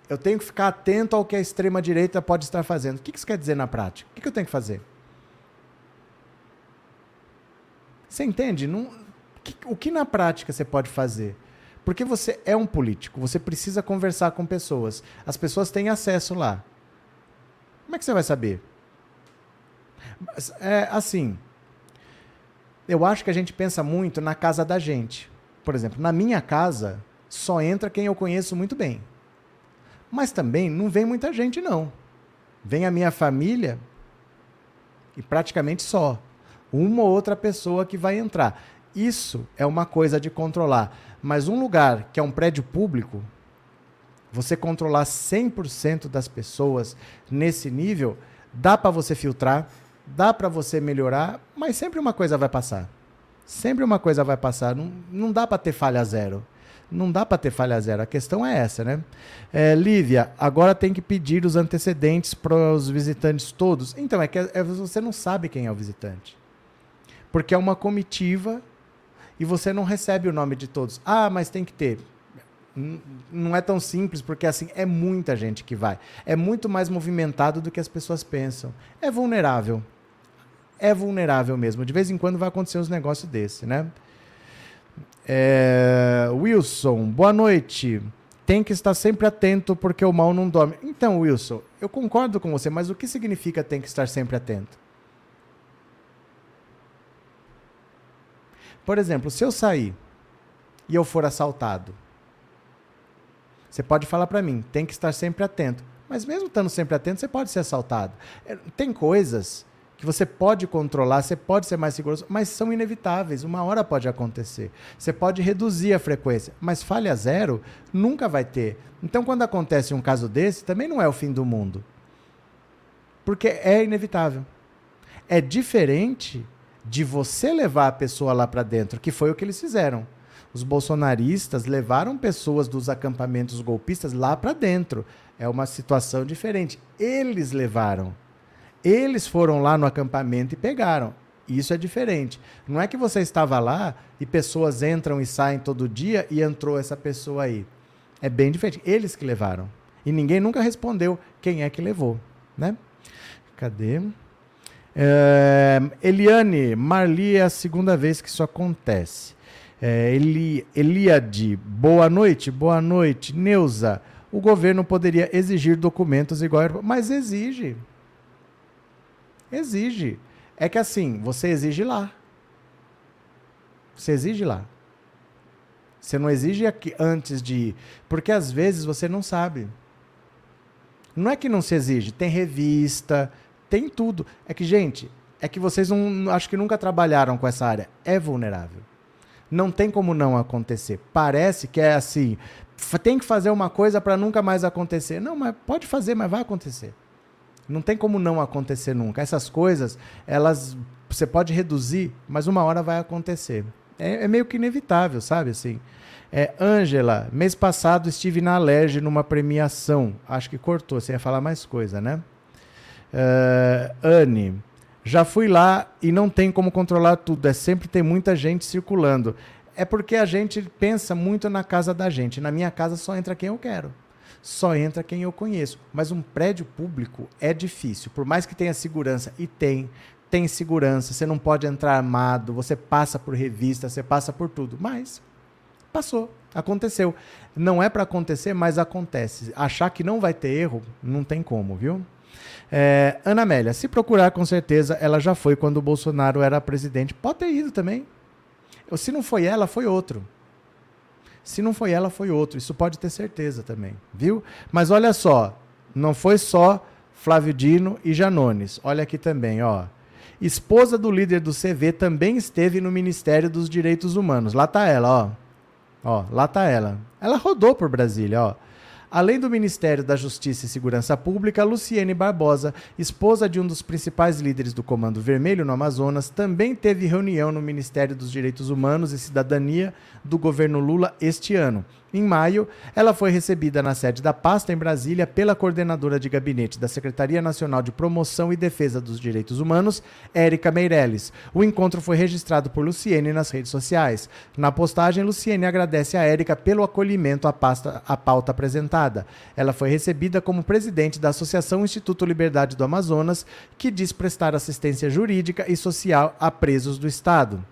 Eu tenho que ficar atento ao que a extrema-direita pode estar fazendo. O que isso quer dizer na prática? O que eu tenho que fazer? Você entende? Não, que, o que na prática você pode fazer? Porque você é um político, você precisa conversar com pessoas. As pessoas têm acesso lá. Como é que você vai saber? É assim. Eu acho que a gente pensa muito na casa da gente. Por exemplo, na minha casa só entra quem eu conheço muito bem. Mas também não vem muita gente não. Vem a minha família e praticamente só. Uma ou outra pessoa que vai entrar. Isso é uma coisa de controlar. Mas um lugar que é um prédio público, você controlar 100% das pessoas nesse nível, dá para você filtrar, dá para você melhorar, mas sempre uma coisa vai passar. Sempre uma coisa vai passar. Não, não dá para ter falha zero. Não dá para ter falha zero. A questão é essa, né? É, Lívia, agora tem que pedir os antecedentes para os visitantes todos. Então, é que é, você não sabe quem é o visitante. Porque é uma comitiva e você não recebe o nome de todos. Ah, mas tem que ter. Não é tão simples, porque assim, é muita gente que vai. É muito mais movimentado do que as pessoas pensam. É vulnerável. É vulnerável mesmo. De vez em quando vai acontecer uns negócios desse, né? É, Wilson, boa noite. Tem que estar sempre atento porque o mal não dorme. Então, Wilson, eu concordo com você, mas o que significa tem que estar sempre atento? Por exemplo, se eu sair e eu for assaltado, você pode falar para mim, tem que estar sempre atento. Mas mesmo estando sempre atento, você pode ser assaltado. É, tem coisas que você pode controlar, você pode ser mais seguro, mas são inevitáveis. Uma hora pode acontecer. Você pode reduzir a frequência, mas falha zero nunca vai ter. Então, quando acontece um caso desse, também não é o fim do mundo. Porque é inevitável. É diferente de você levar a pessoa lá para dentro, que foi o que eles fizeram. Os bolsonaristas levaram pessoas dos acampamentos golpistas lá para dentro. É uma situação diferente. Eles levaram. Eles foram lá no acampamento e pegaram. Isso é diferente. Não é que você estava lá e pessoas entram e saem todo dia e entrou essa pessoa aí. É bem diferente. Eles que levaram. E ninguém nunca respondeu quem é que levou, né? Cadê? É, Eliane, Marli é a segunda vez que isso acontece. É, Eli, Eliade, boa noite, boa noite. Neuza, o governo poderia exigir documentos igual, mas exige. Exige. É que assim, você exige lá. Você exige lá. Você não exige aqui antes de ir. Porque às vezes você não sabe. Não é que não se exige. Tem revista, tem tudo. É que, gente, é que vocês não, acho que nunca trabalharam com essa área. É vulnerável. Não tem como não acontecer. Parece que é assim. Tem que fazer uma coisa para nunca mais acontecer. Não, mas pode fazer, mas vai acontecer. Não tem como não acontecer nunca. Essas coisas, elas você pode reduzir, mas uma hora vai acontecer. É, é meio que inevitável, sabe assim? É, Ângela, mês passado estive na Alerj numa premiação. Acho que cortou, você ia falar mais coisa, né? Uh, Anne, já fui lá e não tem como controlar tudo. É sempre tem muita gente circulando. É porque a gente pensa muito na casa da gente. Na minha casa só entra quem eu quero só entra quem eu conheço. Mas um prédio público é difícil. Por mais que tenha segurança, e tem, tem segurança, você não pode entrar armado, você passa por revista, você passa por tudo. Mas passou, aconteceu. Não é para acontecer, mas acontece. Achar que não vai ter erro, não tem como, viu? É, Ana Amélia, se procurar, com certeza ela já foi quando o Bolsonaro era presidente. Pode ter ido também. Se não foi ela, foi outro. Se não foi ela, foi outro. Isso pode ter certeza também, viu? Mas olha só, não foi só Flávio Dino e Janones. Olha aqui também, ó. Esposa do líder do CV também esteve no Ministério dos Direitos Humanos. Lá tá ela, ó. Ó, lá tá ela. Ela rodou por Brasília, ó. Além do Ministério da Justiça e Segurança Pública, Luciene Barbosa, esposa de um dos principais líderes do Comando Vermelho no Amazonas, também teve reunião no Ministério dos Direitos Humanos e Cidadania do governo Lula este ano. Em maio, ela foi recebida na sede da pasta em Brasília pela coordenadora de gabinete da Secretaria Nacional de Promoção e Defesa dos Direitos Humanos, Érica Meirelles. O encontro foi registrado por Luciene nas redes sociais. Na postagem, Luciene agradece a Érica pelo acolhimento à, pasta, à pauta apresentada. Ela foi recebida como presidente da Associação Instituto Liberdade do Amazonas, que diz prestar assistência jurídica e social a presos do Estado.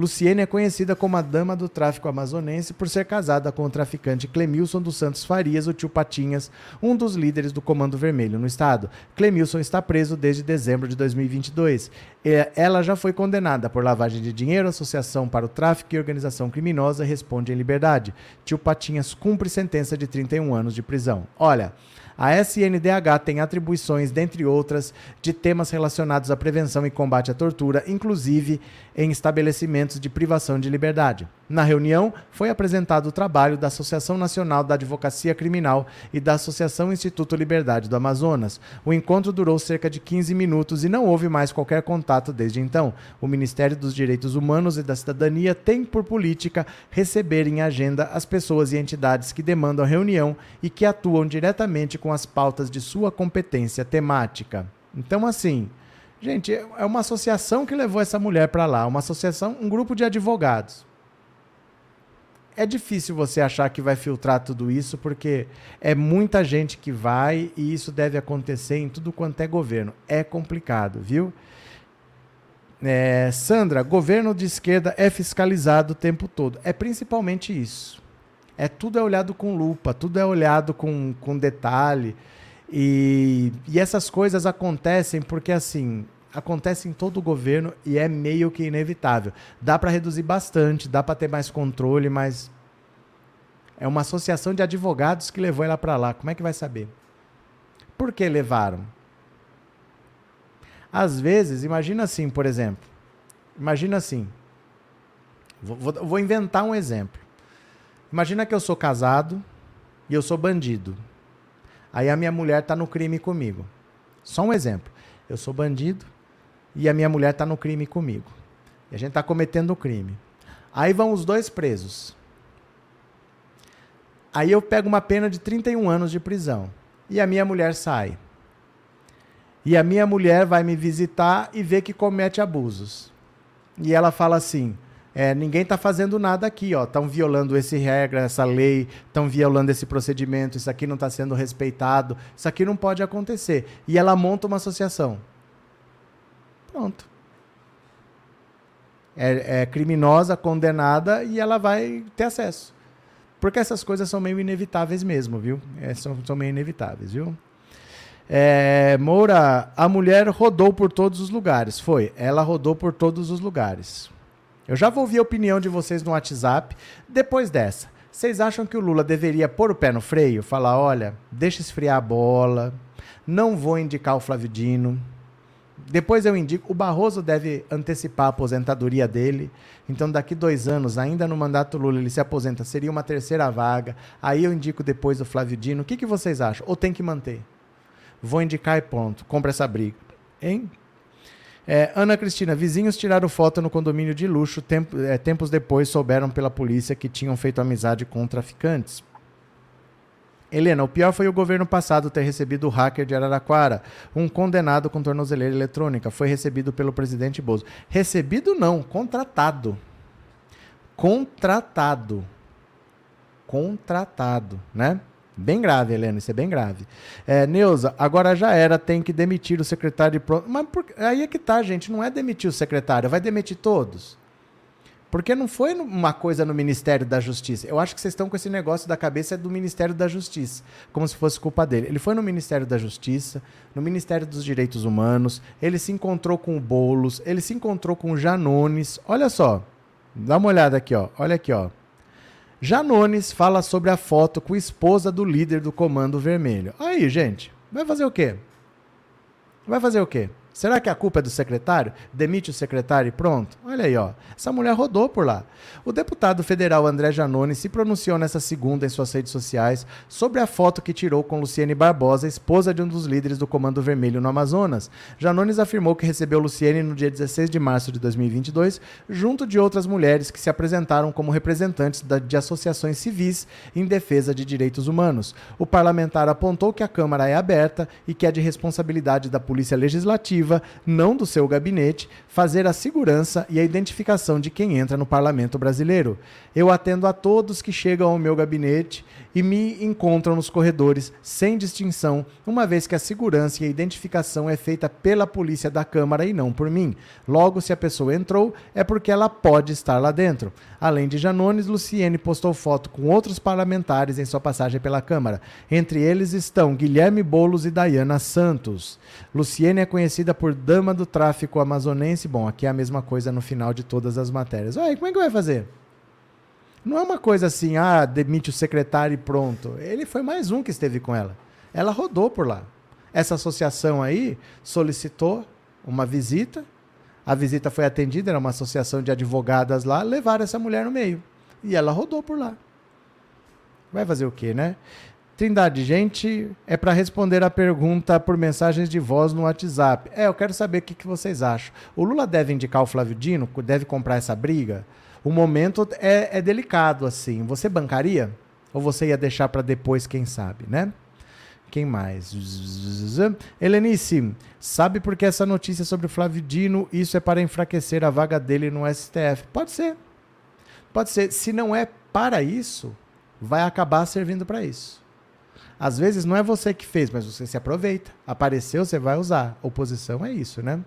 Luciene é conhecida como a dama do tráfico amazonense por ser casada com o traficante Clemilson dos Santos Farias, o tio Patinhas, um dos líderes do Comando Vermelho no estado. Clemilson está preso desde dezembro de 2022. Ela já foi condenada por lavagem de dinheiro, associação para o tráfico e organização criminosa responde em liberdade. Tio Patinhas cumpre sentença de 31 anos de prisão. Olha, A SNDH tem atribuições, dentre outras, de temas relacionados à prevenção e combate à tortura, inclusive em estabelecimentos de privação de liberdade. Na reunião, foi apresentado o trabalho da Associação Nacional da Advocacia Criminal e da Associação Instituto Liberdade do Amazonas. O encontro durou cerca de 15 minutos e não houve mais qualquer contato desde então. O Ministério dos Direitos Humanos e da Cidadania tem por política receber em agenda as pessoas e entidades que demandam reunião e que atuam diretamente com as pautas de sua competência temática. Então, assim, gente, é uma associação que levou essa mulher para lá, uma associação, um grupo de advogados. É difícil você achar que vai filtrar tudo isso, porque é muita gente que vai e isso deve acontecer em tudo quanto é governo. É complicado, viu? É, Sandra, governo de esquerda é fiscalizado o tempo todo. É principalmente isso. É tudo é olhado com lupa, tudo é olhado com, com detalhe. E, e essas coisas acontecem porque, assim, acontece em todo o governo e é meio que inevitável. Dá para reduzir bastante, dá para ter mais controle, mas é uma associação de advogados que levou ela para lá. Como é que vai saber? Por que levaram? Às vezes, imagina assim, por exemplo. Imagina assim. Vou, vou, vou inventar um exemplo. Imagina que eu sou casado e eu sou bandido. Aí a minha mulher está no crime comigo. Só um exemplo. Eu sou bandido e a minha mulher está no crime comigo. E a gente está cometendo o crime. Aí vão os dois presos. Aí eu pego uma pena de 31 anos de prisão. E a minha mulher sai. E a minha mulher vai me visitar e vê que comete abusos. E ela fala assim: é, ninguém está fazendo nada aqui, ó. Estão violando esse regra, essa lei, estão violando esse procedimento, isso aqui não está sendo respeitado, isso aqui não pode acontecer. E ela monta uma associação. Pronto. É, é criminosa, condenada e ela vai ter acesso. Porque essas coisas são meio inevitáveis mesmo, viu? É, são, são meio inevitáveis, viu? É, Moura, a mulher rodou por todos os lugares. Foi, ela rodou por todos os lugares. Eu já vou ouvir a opinião de vocês no WhatsApp depois dessa. Vocês acham que o Lula deveria pôr o pé no freio? Falar, olha, deixa esfriar a bola, não vou indicar o Flávio Dino. Depois eu indico, o Barroso deve antecipar a aposentadoria dele. Então, daqui dois anos, ainda no mandato Lula, ele se aposenta, seria uma terceira vaga. Aí eu indico depois o Flávio Dino. O que, que vocês acham? Ou tem que manter? Vou indicar e ponto. Compra essa briga. Hein? É, Ana Cristina, vizinhos tiraram foto no condomínio de luxo. Tempo, é, tempos depois souberam pela polícia que tinham feito amizade com traficantes. Helena, o pior foi o governo passado ter recebido o hacker de Araraquara, um condenado com tornozeleira eletrônica. Foi recebido pelo presidente Bozo. Recebido não, contratado. Contratado. Contratado, né? Bem grave, Helena, isso é bem grave. É, Neuza, agora já era, tem que demitir o secretário de pronto. Mas por... aí é que tá, gente, não é demitir o secretário, vai demitir todos. Porque não foi uma coisa no Ministério da Justiça. Eu acho que vocês estão com esse negócio da cabeça do Ministério da Justiça, como se fosse culpa dele. Ele foi no Ministério da Justiça, no Ministério dos Direitos Humanos, ele se encontrou com o Bolos, ele se encontrou com o Janones. Olha só, dá uma olhada aqui, ó. Olha aqui, ó. Janones fala sobre a foto com a esposa do líder do Comando Vermelho. Aí, gente, vai fazer o quê? Vai fazer o quê? Será que a culpa é do secretário? Demite o secretário e pronto? Olha aí, ó. Essa mulher rodou por lá. O deputado federal André Janone se pronunciou nessa segunda em suas redes sociais sobre a foto que tirou com Luciene Barbosa, esposa de um dos líderes do Comando Vermelho no Amazonas. Janones afirmou que recebeu Luciene no dia 16 de março de 2022, junto de outras mulheres que se apresentaram como representantes de associações civis em defesa de direitos humanos. O parlamentar apontou que a Câmara é aberta e que é de responsabilidade da Polícia Legislativa não do seu gabinete, fazer a segurança e a identificação de quem entra no parlamento brasileiro. Eu atendo a todos que chegam ao meu gabinete e me encontram nos corredores sem distinção, uma vez que a segurança e a identificação é feita pela polícia da Câmara e não por mim. Logo, se a pessoa entrou, é porque ela pode estar lá dentro. Além de Janones, Luciene postou foto com outros parlamentares em sua passagem pela Câmara. Entre eles estão Guilherme Bolos e Dayana Santos. Luciene é conhecida por dama do tráfico amazonense. Bom, aqui é a mesma coisa no final de todas as matérias. Olha, como é que vai fazer? Não é uma coisa assim, ah, demite o secretário e pronto. Ele foi mais um que esteve com ela. Ela rodou por lá. Essa associação aí solicitou uma visita, a visita foi atendida, era uma associação de advogadas lá, levaram essa mulher no meio. E ela rodou por lá. Vai fazer o quê, né? Trindade, gente, é para responder a pergunta por mensagens de voz no WhatsApp. É, eu quero saber o que, que vocês acham. O Lula deve indicar o Flávio Dino? Deve comprar essa briga? O momento é, é delicado, assim. Você bancaria? Ou você ia deixar para depois, quem sabe, né? Quem mais? Helenice, sabe por que essa notícia sobre o Flávio Dino? Isso é para enfraquecer a vaga dele no STF. Pode ser. Pode ser. Se não é para isso, vai acabar servindo para isso. Às vezes não é você que fez, mas você se aproveita. Apareceu, você vai usar. Oposição é isso, né?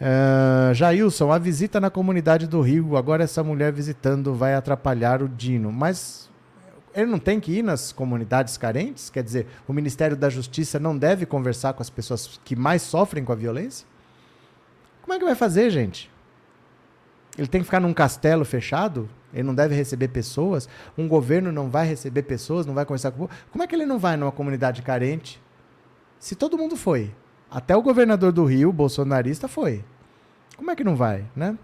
Uh, Jailson, a visita na comunidade do Rio, agora essa mulher visitando vai atrapalhar o Dino. Mas ele não tem que ir nas comunidades carentes? Quer dizer, o Ministério da Justiça não deve conversar com as pessoas que mais sofrem com a violência? Como é que vai fazer, gente? Ele tem que ficar num castelo fechado? Ele não deve receber pessoas? Um governo não vai receber pessoas, não vai conversar com o? Como é que ele não vai numa comunidade carente? Se todo mundo foi. Até o governador do Rio, bolsonarista, foi. Como é que não vai, né?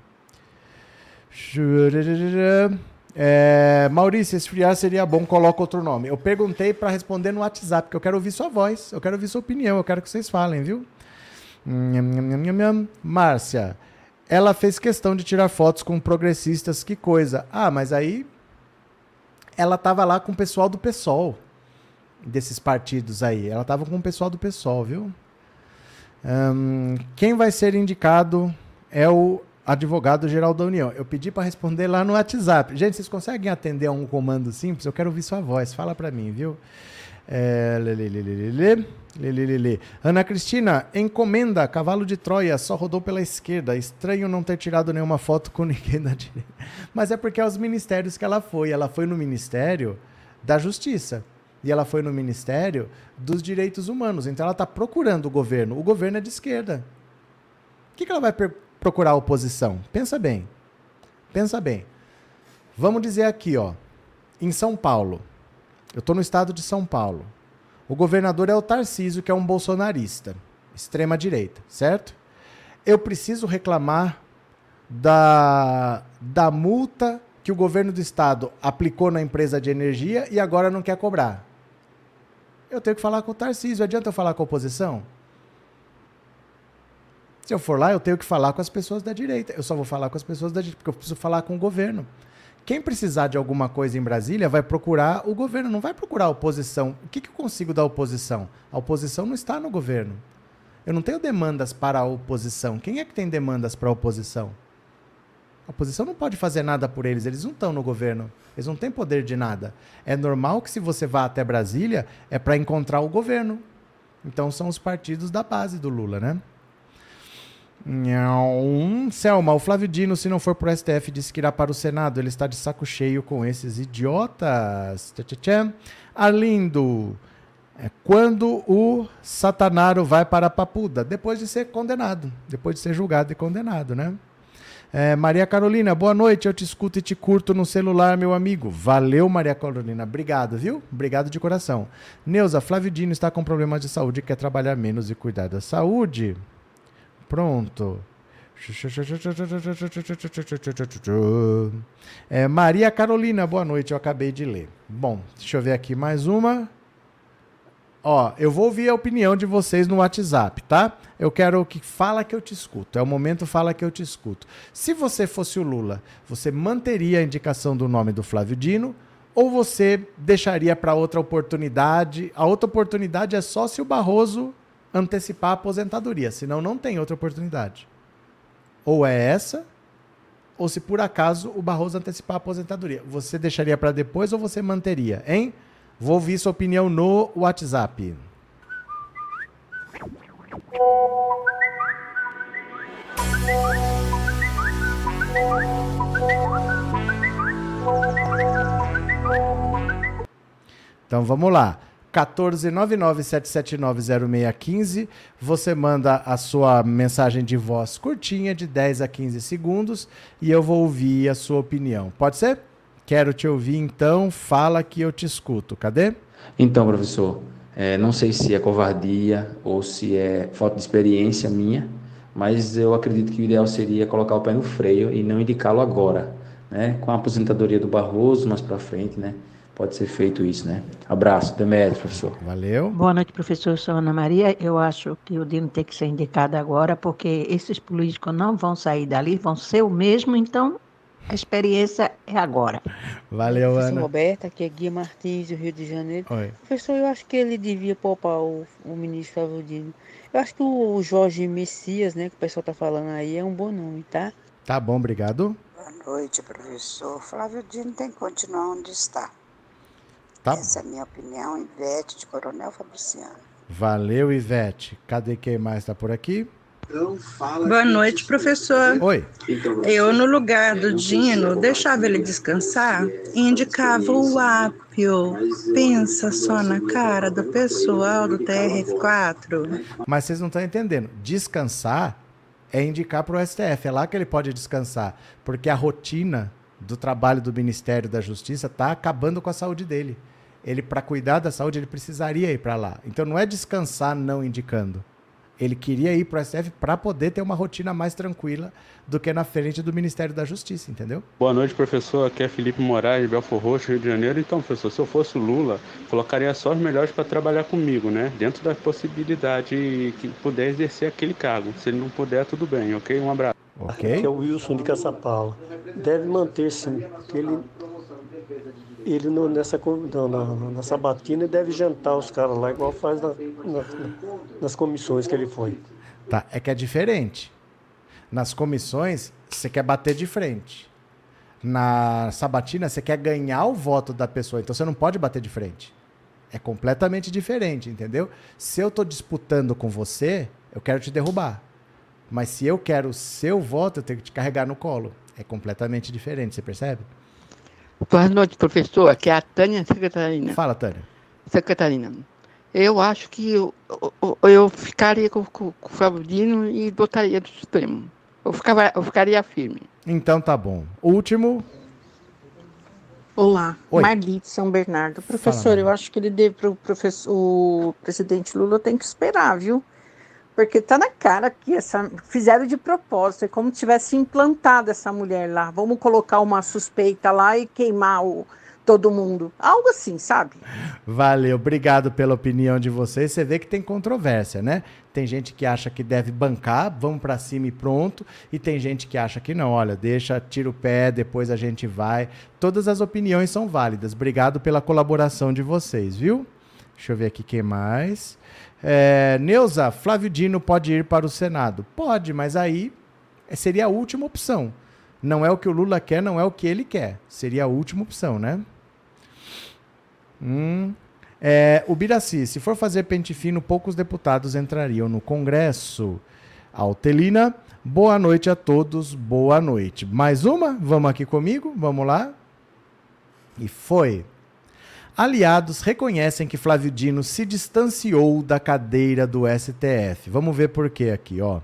É, Maurício, esfriar seria bom, coloca outro nome. Eu perguntei para responder no WhatsApp, porque eu quero ouvir sua voz, eu quero ouvir sua opinião, eu quero que vocês falem, viu? Márcia, ela fez questão de tirar fotos com progressistas, que coisa. Ah, mas aí ela estava lá com o pessoal do PSOL, desses partidos aí. Ela estava com o pessoal do PSOL, viu? Um, quem vai ser indicado é o advogado-geral da União. Eu pedi para responder lá no WhatsApp. Gente, vocês conseguem atender a um comando simples? Eu quero ouvir sua voz. Fala para mim, viu? É, Ana Cristina, encomenda, cavalo de Troia, só rodou pela esquerda. Estranho não ter tirado nenhuma foto com ninguém da direita. Mas é porque é os ministérios que ela foi. Ela foi no Ministério da Justiça. E ela foi no Ministério dos Direitos Humanos. Então ela está procurando o governo. O governo é de esquerda. O que, que ela vai procurar a oposição? Pensa bem. Pensa bem. Vamos dizer aqui, ó. Em São Paulo, eu estou no estado de São Paulo. O governador é o Tarcísio, que é um bolsonarista, extrema direita, certo? Eu preciso reclamar da, da multa que o governo do estado aplicou na empresa de energia e agora não quer cobrar. Eu tenho que falar com o Tarcísio. Adianta eu falar com a oposição? Se eu for lá, eu tenho que falar com as pessoas da direita. Eu só vou falar com as pessoas da direita, porque eu preciso falar com o governo. Quem precisar de alguma coisa em Brasília vai procurar o governo, não vai procurar a oposição. O que, que eu consigo da oposição? A oposição não está no governo. Eu não tenho demandas para a oposição. Quem é que tem demandas para a oposição? A oposição não pode fazer nada por eles, eles não estão no governo, eles não têm poder de nada. É normal que se você vá até Brasília é para encontrar o governo. Então são os partidos da base do Lula, né? Não. Selma, o Flávio Dino, se não for pro STF, disse que irá para o Senado. Ele está de saco cheio com esses idiotas. Arlindo, é quando o Satanaro vai para a Papuda? Depois de ser condenado. Depois de ser julgado e condenado, né? É, Maria Carolina, boa noite. Eu te escuto e te curto no celular, meu amigo. Valeu, Maria Carolina. Obrigado, viu? Obrigado de coração. Neuza, Flávio Dino está com problemas de saúde e quer trabalhar menos e cuidar da saúde. Pronto. É, Maria Carolina, boa noite, eu acabei de ler. Bom, deixa eu ver aqui mais uma. Ó, eu vou ouvir a opinião de vocês no WhatsApp, tá? Eu quero que fala que eu te escuto. É o momento fala que eu te escuto. Se você fosse o Lula, você manteria a indicação do nome do Flávio Dino ou você deixaria para outra oportunidade? A outra oportunidade é só se o Barroso antecipar a aposentadoria, senão não tem outra oportunidade. Ou é essa, ou se por acaso o Barroso antecipar a aposentadoria. Você deixaria para depois ou você manteria, hein? Vou ouvir sua opinião no WhatsApp. Então vamos lá. 14997790615. Você manda a sua mensagem de voz curtinha, de 10 a 15 segundos, e eu vou ouvir a sua opinião. Pode ser? Quero te ouvir, então. Fala que eu te escuto. Cadê? Então, professor, É, não sei se é covardia ou se é falta de experiência minha, mas eu acredito que o ideal seria colocar o pé no freio e não indicá-lo agora, né? Com a aposentadoria do Barroso mais para frente, né? Pode ser feito isso, né? Abraço, Demetrio, professor. Valeu. Boa noite, professor. Eu sou Ana Maria. Eu acho que o Dino tem que ser indicado agora, porque esses políticos não vão sair dali, vão ser o mesmo, então a experiência é agora. Valeu, Professor Ana. Roberta, aqui é Guia Martins, do Rio de Janeiro. Oi. Professor, eu acho que ele devia poupar o, o ministro Flávio Dino. Eu acho que o Jorge Messias, né, que o pessoal tá falando aí, é um bom nome, tá? Tá bom, obrigado. Boa noite, professor. Flávio Dino tem que continuar onde está. Tá. Essa é a minha opinião, Ivete de Coronel Fabriciano. Valeu, Ivete. Cadê quem mais tá por aqui? Boa noite, professor. Oi. Eu, no lugar do Dino, deixava ele descansar e indicava o ápio. Pensa só na cara do pessoal do TRF4. Mas vocês não estão entendendo. Descansar é indicar para o STF. É lá que ele pode descansar. Porque a rotina do trabalho do Ministério da Justiça está acabando com a saúde dele. Ele, para cuidar da saúde, ele precisaria ir para lá. Então não é descansar não indicando. Ele queria ir para o STF para poder ter uma rotina mais tranquila do que na frente do Ministério da Justiça, entendeu? Boa noite, professor. Aqui é Felipe Moraes, Belfor Roxo, Rio de Janeiro. Então, professor, se eu fosse o Lula, colocaria só os melhores para trabalhar comigo, né? Dentro da possibilidade que puder exercer aquele cargo. Se ele não puder, tudo bem, ok? Um abraço. Ok? Que é o Wilson de Caçapala. Deve manter sim, porque ele, ele no, nessa, co- na, na, na sabatina deve jantar os caras lá, igual faz na- na- nas comissões que ele foi. Tá, é que é diferente. Nas comissões, você quer bater de frente. Na sabatina, você quer ganhar o voto da pessoa. Então você não pode bater de frente. É completamente diferente, entendeu? Se eu tô disputando com você, eu quero te derrubar. Mas se eu quero o seu voto, eu tenho que te carregar no colo. É completamente diferente, você percebe? Boa noite, professor. Aqui é a Tânia Secretarina. Fala, Tânia. Secretarina. Eu acho que eu, eu, eu ficaria com, com, com o Flávio Dino e botaria do Supremo. Eu, ficava, eu ficaria firme. Então tá bom. Último. Olá, Oi. Marli de São Bernardo. Fala, Professor, Marli. eu acho que ele deve pro professor, o presidente Lula tem que esperar, viu? Porque tá na cara que essa fizeram de propósito, é como se tivesse implantado essa mulher lá. Vamos colocar uma suspeita lá e queimar o, todo mundo. Algo assim, sabe? Valeu, obrigado pela opinião de vocês. Você vê que tem controvérsia, né? Tem gente que acha que deve bancar, vamos pra cima e pronto, e tem gente que acha que não, olha, deixa, tira o pé, depois a gente vai. Todas as opiniões são válidas. Obrigado pela colaboração de vocês, viu? Deixa eu ver aqui quem mais. É, Neuza, Flávio Dino pode ir para o Senado? Pode, mas aí seria a última opção. Não é o que o Lula quer, não é o que ele quer. Seria a última opção, né? Hum. É, o Biraci, se for fazer pente fino, poucos deputados entrariam no Congresso. Altelina, boa noite a todos, boa noite. Mais uma? Vamos aqui comigo? Vamos lá? E foi. Aliados reconhecem que Flávio Dino se distanciou da cadeira do STF. Vamos ver por quê aqui, ó.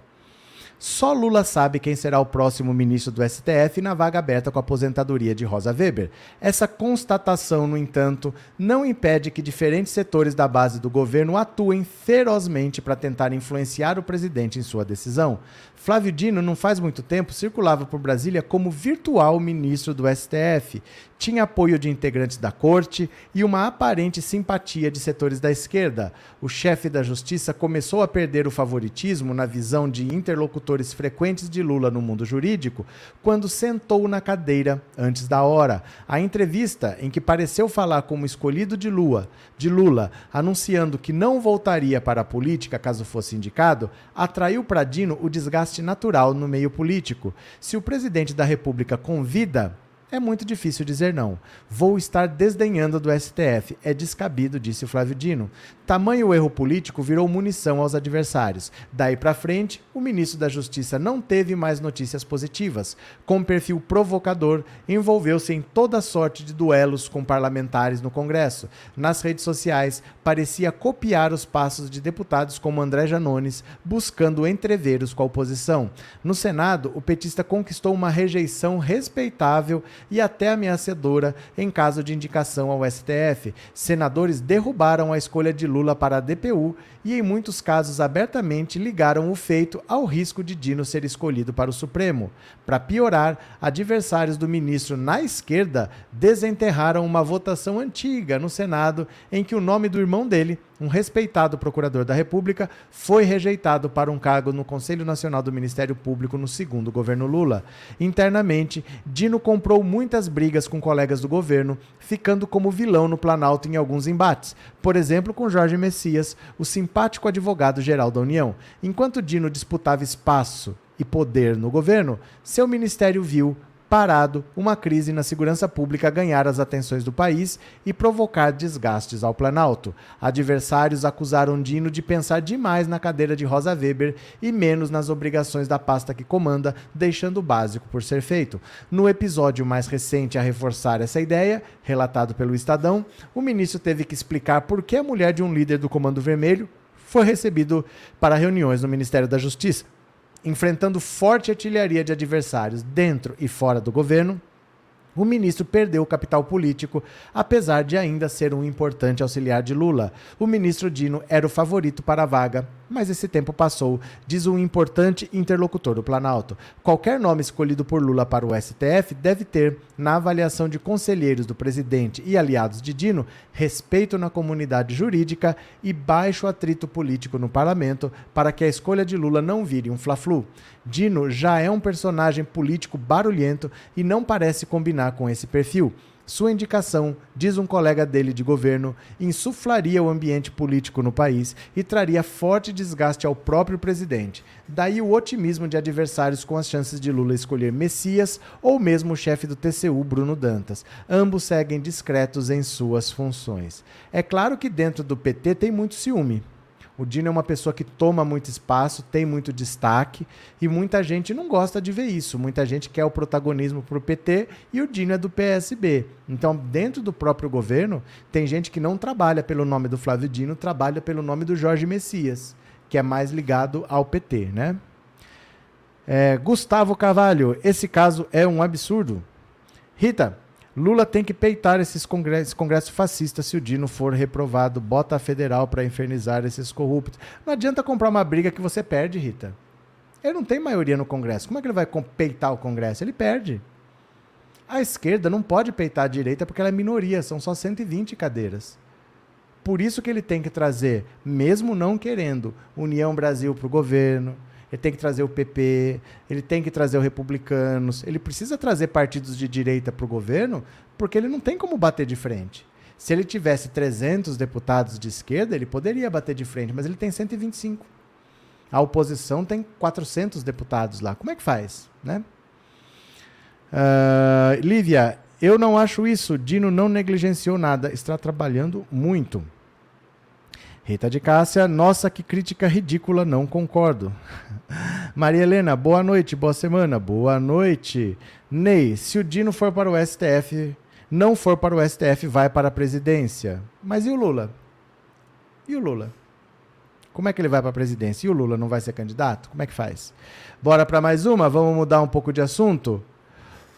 Só Lula sabe quem será o próximo ministro do STF na vaga aberta com a aposentadoria de Rosa Weber. Essa constatação, no entanto, não impede que diferentes setores da base do governo atuem ferozmente para tentar influenciar o presidente em sua decisão. Flávio Dino, não faz muito tempo, circulava por Brasília como virtual ministro do STF. Tinha apoio de integrantes da corte e uma aparente simpatia de setores da esquerda. O chefe da justiça começou a perder o favoritismo na visão de interlocutores frequentes de Lula no mundo jurídico quando sentou na cadeira antes da hora. A entrevista, em que pareceu falar como escolhido de Lula, de Lula, anunciando que não voltaria para a política caso fosse indicado, atraiu para Dino o desgaste natural no meio político. Se o presidente da República convida, é muito difícil dizer não. Vou estar desdenhando do STF. É descabido, disse Flávio Dino. Tamanho erro político virou munição aos adversários. Daí para frente, o ministro da Justiça não teve mais notícias positivas. Com perfil provocador, envolveu-se em toda sorte de duelos com parlamentares no Congresso. Nas redes sociais, parecia copiar os passos de deputados como André Janones, buscando entreveros com a oposição. No Senado, o petista conquistou uma rejeição respeitável e até ameaçadora em caso de indicação ao STF. Senadores derrubaram a escolha de Lula para a DPU e, em muitos casos, abertamente ligaram o feito ao risco de Dino ser escolhido para o Supremo. Para piorar, adversários do ministro na esquerda desenterraram uma votação antiga no Senado em que o nome do irmão dele, um respeitado procurador da República, foi rejeitado para um cargo no Conselho Nacional do Ministério Público no segundo governo Lula. Internamente, Dino comprou muitas brigas com colegas do governo, ficando como vilão no Planalto em alguns embates, por exemplo, com Jorge Messias, o simpático advogado-geral da União. Enquanto Dino disputava espaço e poder no governo, seu ministério viu parado uma crise na segurança pública ganhar as atenções do país e provocar desgastes ao Planalto. Adversários acusaram Dino de pensar demais na cadeira de Rosa Weber e menos nas obrigações da pasta que comanda, deixando o básico por ser feito. No episódio mais recente a reforçar essa ideia, relatado pelo Estadão, o ministro teve que explicar por que a mulher de um líder do Comando Vermelho foi recebido para reuniões no Ministério da Justiça enfrentando forte artilharia de adversários dentro e fora do governo, o ministro perdeu o capital político, apesar de ainda ser um importante auxiliar de Lula. O ministro Dino era o favorito para a vaga, mas esse tempo passou, diz um importante interlocutor do Planalto. Qualquer nome escolhido por Lula para o STF deve ter, na avaliação de conselheiros do presidente e aliados de Dino, respeito na comunidade jurídica e baixo atrito político no parlamento para que a escolha de Lula não vire um fla-flu. Dino já é um personagem político barulhento e não parece combinar com esse perfil. Sua indicação, diz um colega dele de governo, insuflaria o ambiente político no país e traria forte desgaste ao próprio presidente. Daí o otimismo de adversários com as chances de Lula escolher Messias ou mesmo o chefe do TCU, Bruno Dantas. Ambos seguem discretos em suas funções. É claro que dentro do PT tem muito ciúme. O Dino é uma pessoa que toma muito espaço, tem muito destaque e muita gente não gosta de ver isso. Muita gente quer o protagonismo para o PT e o Dino é do PSB. Então, dentro do próprio governo, tem gente que não trabalha pelo nome do Flávio Dino, trabalha pelo nome do Jorge Messias, que é mais ligado ao PT, né? É, Gustavo Carvalho, esse caso é um absurdo. Rita, Lula tem que peitar esses congressos, esse congresso fascista se o Dino for reprovado. Bota a federal para infernizar esses corruptos. Não adianta comprar uma briga que você perde, Rita. Ele não tem maioria no Congresso. Como é que ele vai peitar o Congresso? Ele perde. A esquerda não pode peitar a direita porque ela é minoria, são só 120 cadeiras. Por isso que ele tem que trazer, mesmo não querendo, União Brasil para o governo, ele tem que trazer o PP, ele tem que trazer o Republicanos, ele precisa trazer partidos de direita para o governo, porque ele não tem como bater de frente. Se ele tivesse 300 deputados de esquerda, ele poderia bater de frente, mas ele tem 125. A oposição tem 400 deputados lá. Como é que faz, né? Uh, Lívia, eu não acho isso. Dino não negligenciou nada, está trabalhando muito. Rita de Cássia, nossa, que crítica ridícula, não concordo. Maria Helena, boa noite, boa semana, boa noite. Ney, se o Dino for para o STF, não for para o STF, vai para a presidência. Mas e o Lula? E o Lula? Como é que ele vai para a presidência? E o Lula não vai ser candidato? Como é que faz? Bora para mais uma? Vamos mudar um pouco de assunto?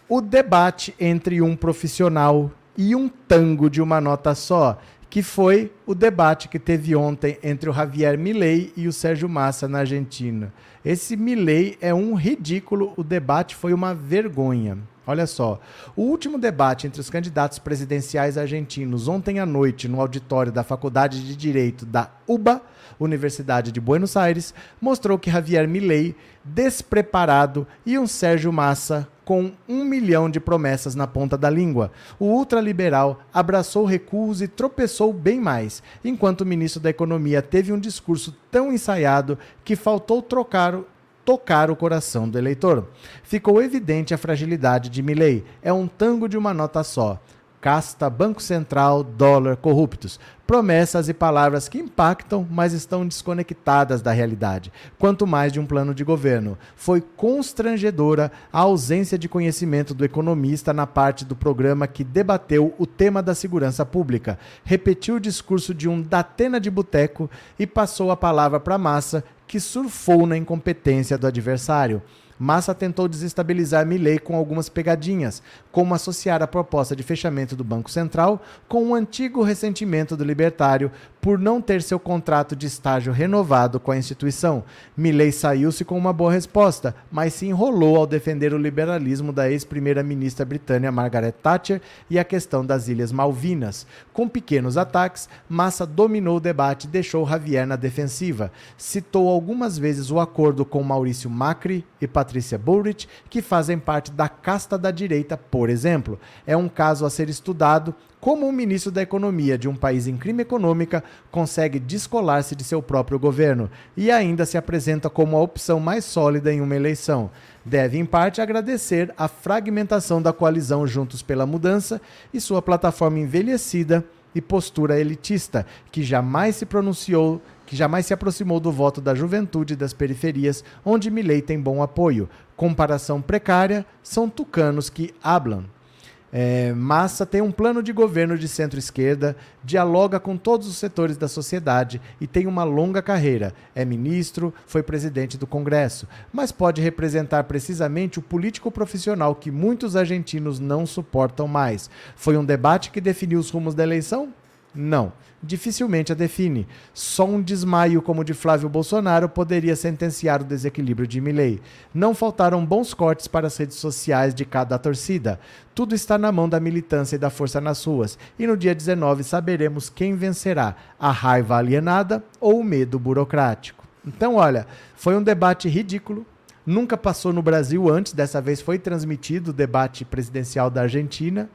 O debate entre um profissional e um tango de uma nota só que foi o debate que teve ontem entre o Javier Milei e o Sérgio Massa na Argentina. Esse Milei é um ridículo, o debate foi uma vergonha. Olha só, o último debate entre os candidatos presidenciais argentinos ontem à noite no auditório da Faculdade de Direito da UBA, Universidade de Buenos Aires, mostrou que Javier Milei, despreparado, e um Sérgio Massa com um milhão de promessas na ponta da língua. O ultraliberal abraçou recuos e tropeçou bem mais, enquanto o ministro da Economia teve um discurso tão ensaiado que faltou trocar tocar o coração do eleitor. Ficou evidente a fragilidade de Milley. É um tango de uma nota só casta, Banco Central, dólar, corruptos. Promessas e palavras que impactam, mas estão desconectadas da realidade, quanto mais de um plano de governo. Foi constrangedora a ausência de conhecimento do economista na parte do programa que debateu o tema da segurança pública. Repetiu o discurso de um Datena de boteco e passou a palavra para a massa, que surfou na incompetência do adversário. Massa tentou desestabilizar Milley com algumas pegadinhas, como associar a proposta de fechamento do Banco Central com um antigo ressentimento do libertário por não ter seu contrato de estágio renovado com a instituição. Milley saiu-se com uma boa resposta, mas se enrolou ao defender o liberalismo da ex-primeira-ministra britânica Margaret Thatcher e a questão das Ilhas Malvinas. Com pequenos ataques, Massa dominou o debate e deixou Javier na defensiva. Citou algumas vezes o acordo com Maurício Macri e Patrícia Bullrich, que fazem parte da casta da direita, por exemplo. É um caso a ser estudado como um ministro da Economia de um país em crime econômica consegue descolar-se de seu próprio governo e ainda se apresenta como a opção mais sólida em uma eleição. Deve, em parte, agradecer a fragmentação da coalizão Juntos pela Mudança e sua plataforma envelhecida e postura elitista, que jamais se pronunciou que jamais se aproximou do voto da juventude das periferias, onde Milley tem bom apoio. Comparação precária, são tucanos que hablam. É, Massa tem um plano de governo de centro-esquerda, dialoga com todos os setores da sociedade e tem uma longa carreira. É ministro, foi presidente do Congresso, mas pode representar precisamente o político profissional que muitos argentinos não suportam mais. Foi um debate que definiu os rumos da eleição? Não dificilmente a define. Só um desmaio como o de Flávio Bolsonaro poderia sentenciar o desequilíbrio de Milley. Não faltaram bons cortes para as redes sociais de cada torcida. Tudo está na mão da militância e da força nas ruas. E no dia 19 saberemos quem vencerá: a raiva alienada ou o medo burocrático. Então, olha, foi um debate ridículo. Nunca passou no Brasil antes, dessa vez foi transmitido o debate presidencial da Argentina.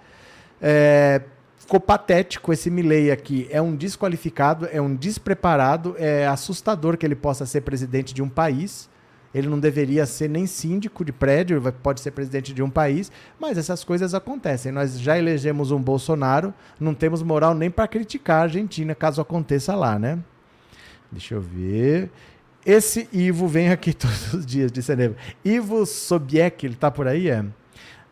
É, ficou patético esse Milley aqui. É um desqualificado, é um despreparado, é assustador que ele possa ser presidente de um país. Ele não deveria ser nem síndico de prédio, pode ser presidente de um país, mas essas coisas acontecem. Nós já elegemos um Bolsonaro, não temos moral nem para criticar a Argentina caso aconteça lá, né? Deixa eu ver. Esse Ivo vem aqui todos os dias, disse a Ivo Sobiek, ele tá por aí, é?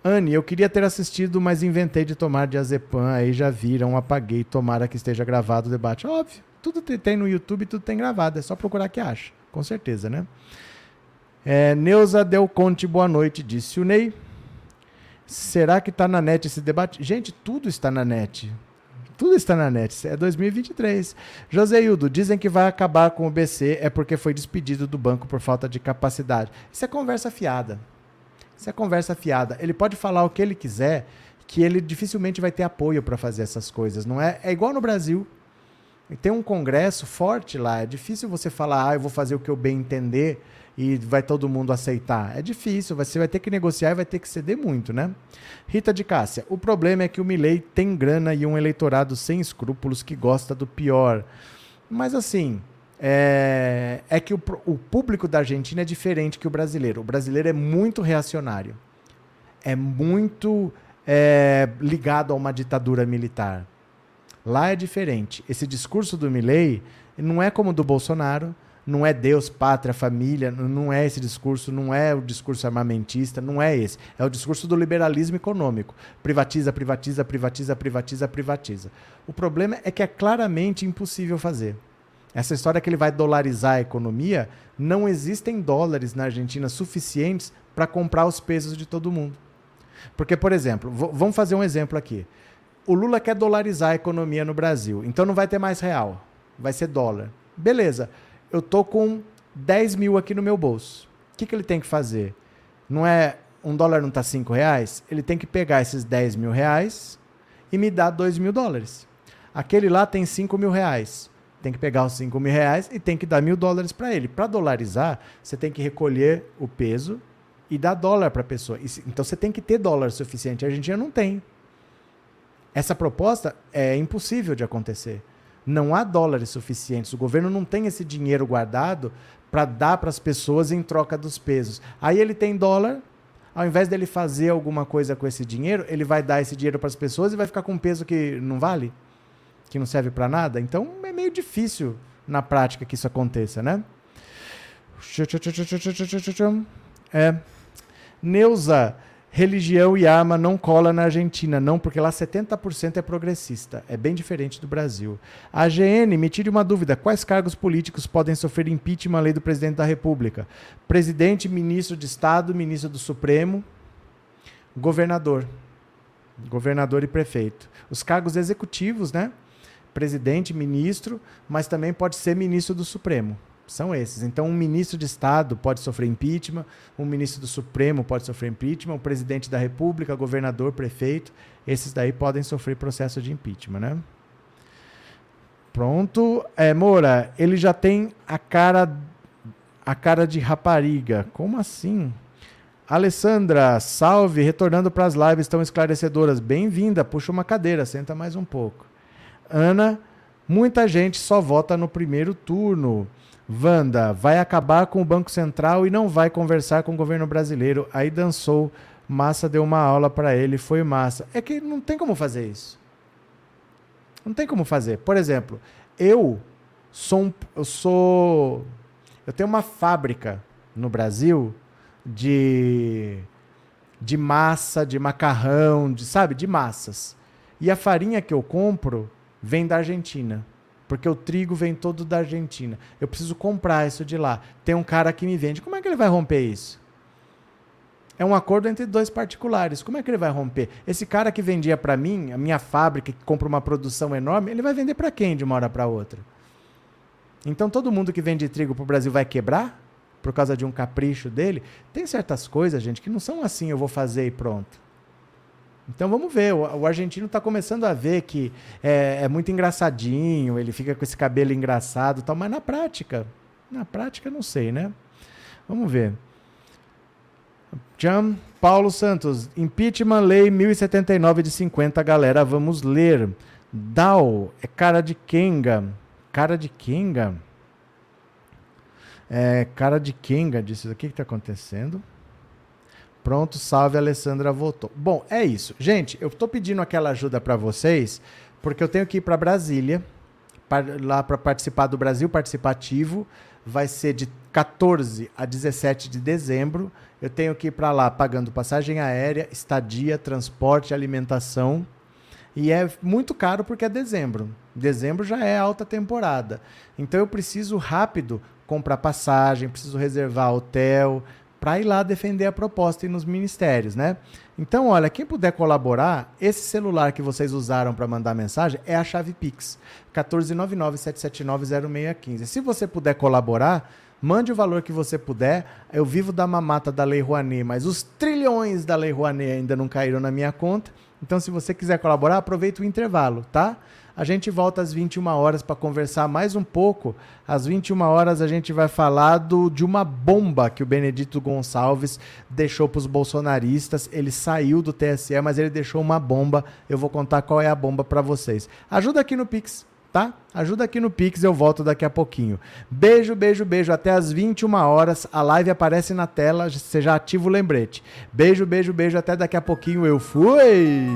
Anne, eu queria ter assistido, mas inventei de tomar diazepam. Aí já viram, apaguei. Tomara que esteja gravado o debate. Óbvio, tudo tem no YouTube, tudo tem gravado. É só procurar que acha. Com certeza, né? É, Neuza Del Conte, boa noite, disse o Ney. Será que está na net esse debate? Gente, tudo está na net. Tudo está na net. É 2023. José Hildo, dizem que vai acabar com o BC é porque foi despedido do banco por falta de capacidade. Isso é conversa fiada. Isso é conversa fiada. Ele pode falar o que ele quiser, que ele dificilmente vai ter apoio para fazer essas coisas, não é? É igual no Brasil. Tem um congresso forte lá. É difícil você falar, ah, eu vou fazer o que eu bem entender e vai todo mundo aceitar. É difícil, você vai ter que negociar e vai ter que ceder muito, né? Rita de Cássia, o problema é que o Milley tem grana e um eleitorado sem escrúpulos que gosta do pior. Mas assim, é, é que o, o público da Argentina é diferente que o brasileiro. O brasileiro é muito reacionário. É muito é, ligado a uma ditadura militar. Lá é diferente. Esse discurso do Milley não é como o do Bolsonaro, não é Deus, pátria, família, não é esse discurso, não é o discurso armamentista, não é esse. É o discurso do liberalismo econômico. Privatiza, privatiza, privatiza, privatiza, privatiza. O problema é que é claramente impossível fazer. Essa história que ele vai dolarizar a economia, não existem dólares na Argentina suficientes para comprar os pesos de todo mundo. Porque, por exemplo, vamos fazer um exemplo aqui. O Lula quer dolarizar a economia no Brasil, então não vai ter mais real, vai ser dólar. Beleza, eu tô com 10 mil aqui no meu bolso. O que, que ele tem que fazer? Não é um dólar não está 5 reais? Ele tem que pegar esses 10 mil reais e me dar 2 mil dólares. Aquele lá tem 5 mil reais tem que pegar os 5 mil reais e tem que dar mil dólares para ele. Para dolarizar, você tem que recolher o peso e dar dólar para a pessoa. Então você tem que ter dólar suficiente. A Argentina não tem. Essa proposta é impossível de acontecer. Não há dólares suficientes. O governo não tem esse dinheiro guardado para dar para as pessoas em troca dos pesos. Aí ele tem dólar, ao invés dele fazer alguma coisa com esse dinheiro, ele vai dar esse dinheiro para as pessoas e vai ficar com um peso que não vale que não serve para nada. Então é meio difícil na prática que isso aconteça, né? É. Neuza, Religião e arma não cola na Argentina, não, porque lá 70% é progressista. É bem diferente do Brasil. A AGN, me tire uma dúvida: quais cargos políticos podem sofrer impeachment à lei do presidente da República? Presidente, ministro de Estado, ministro do Supremo, governador. Governador e prefeito. Os cargos executivos, né? Presidente, ministro, mas também pode ser ministro do Supremo. São esses. Então, um ministro de Estado pode sofrer impeachment, um ministro do Supremo pode sofrer impeachment, o presidente da República, governador, prefeito, esses daí podem sofrer processo de impeachment, né? Pronto. É, Moura, ele já tem a cara a cara de rapariga. Como assim? Alessandra, salve, retornando para as lives tão esclarecedoras. Bem-vinda, puxa uma cadeira, senta mais um pouco. Ana, muita gente só vota no primeiro turno. Wanda vai acabar com o Banco Central e não vai conversar com o governo brasileiro. Aí dançou, Massa deu uma aula para ele, foi massa. É que não tem como fazer isso. Não tem como fazer. Por exemplo, eu sou, um, eu sou, eu tenho uma fábrica no Brasil de de massa, de macarrão, de sabe, de massas. E a farinha que eu compro vem da Argentina porque o trigo vem todo da Argentina. Eu preciso comprar isso de lá. Tem um cara que me vende. Como é que ele vai romper isso? É um acordo entre dois particulares. Como é que ele vai romper? Esse cara que vendia para mim, a minha fábrica que compra uma produção enorme, ele vai vender para quem de uma hora para outra? Então todo mundo que vende trigo para o Brasil vai quebrar por causa de um capricho dele? Tem certas coisas, gente, que não são assim, eu vou fazer e pronto. Então vamos ver, o, o argentino está começando a ver que é, é, muito engraçadinho, ele fica com esse cabelo engraçado e tal, mas na prática, na prática não sei, né? Vamos ver. Jean Paulo Santos, impeachment lei 1079 de 50, galera, vamos ler. Dal, é cara de Kenga. Cara de Kenga? É, cara de Kenga, disse, o que está acontecendo? Pronto, salve, Alessandra voltou. Bom, é isso. Gente, eu estou pedindo aquela ajuda para vocês, porque eu tenho que ir para Brasília, lá para participar do Brasil Participativo. Vai ser de 14 a 17 de dezembro. Eu tenho que ir para lá pagando passagem aérea, estadia, transporte, alimentação. E é muito caro porque é dezembro. Dezembro já é alta temporada. Então eu preciso rápido comprar passagem, preciso reservar hotel, para ir lá defender a proposta e nos ministérios, né? Então, olha, quem puder colaborar, esse celular que vocês usaram para mandar mensagem é a chave Pix, 14997790615. Se você puder colaborar, mande o valor que você puder. Eu vivo da mamata da Lei Rouanet, mas os trilhões da Lei Rouanet ainda não caíram na minha conta. Então, se você quiser colaborar, aproveita o intervalo, tá? A gente volta às 21 horas para conversar mais um pouco. Às 21 horas a gente vai falar do, de uma bomba que o Benedito Gonçalves deixou para os bolsonaristas. Ele saiu do TSE, mas ele deixou uma bomba. Eu vou contar qual é a bomba para vocês. Ajuda aqui no Pix tá? Ajuda aqui no Pix, eu volto daqui a pouquinho. Beijo, beijo, beijo. Até às 21 horas. A live aparece na tela, você já ativa o lembrete. Beijo, beijo, beijo. Até daqui a pouquinho. Eu fui!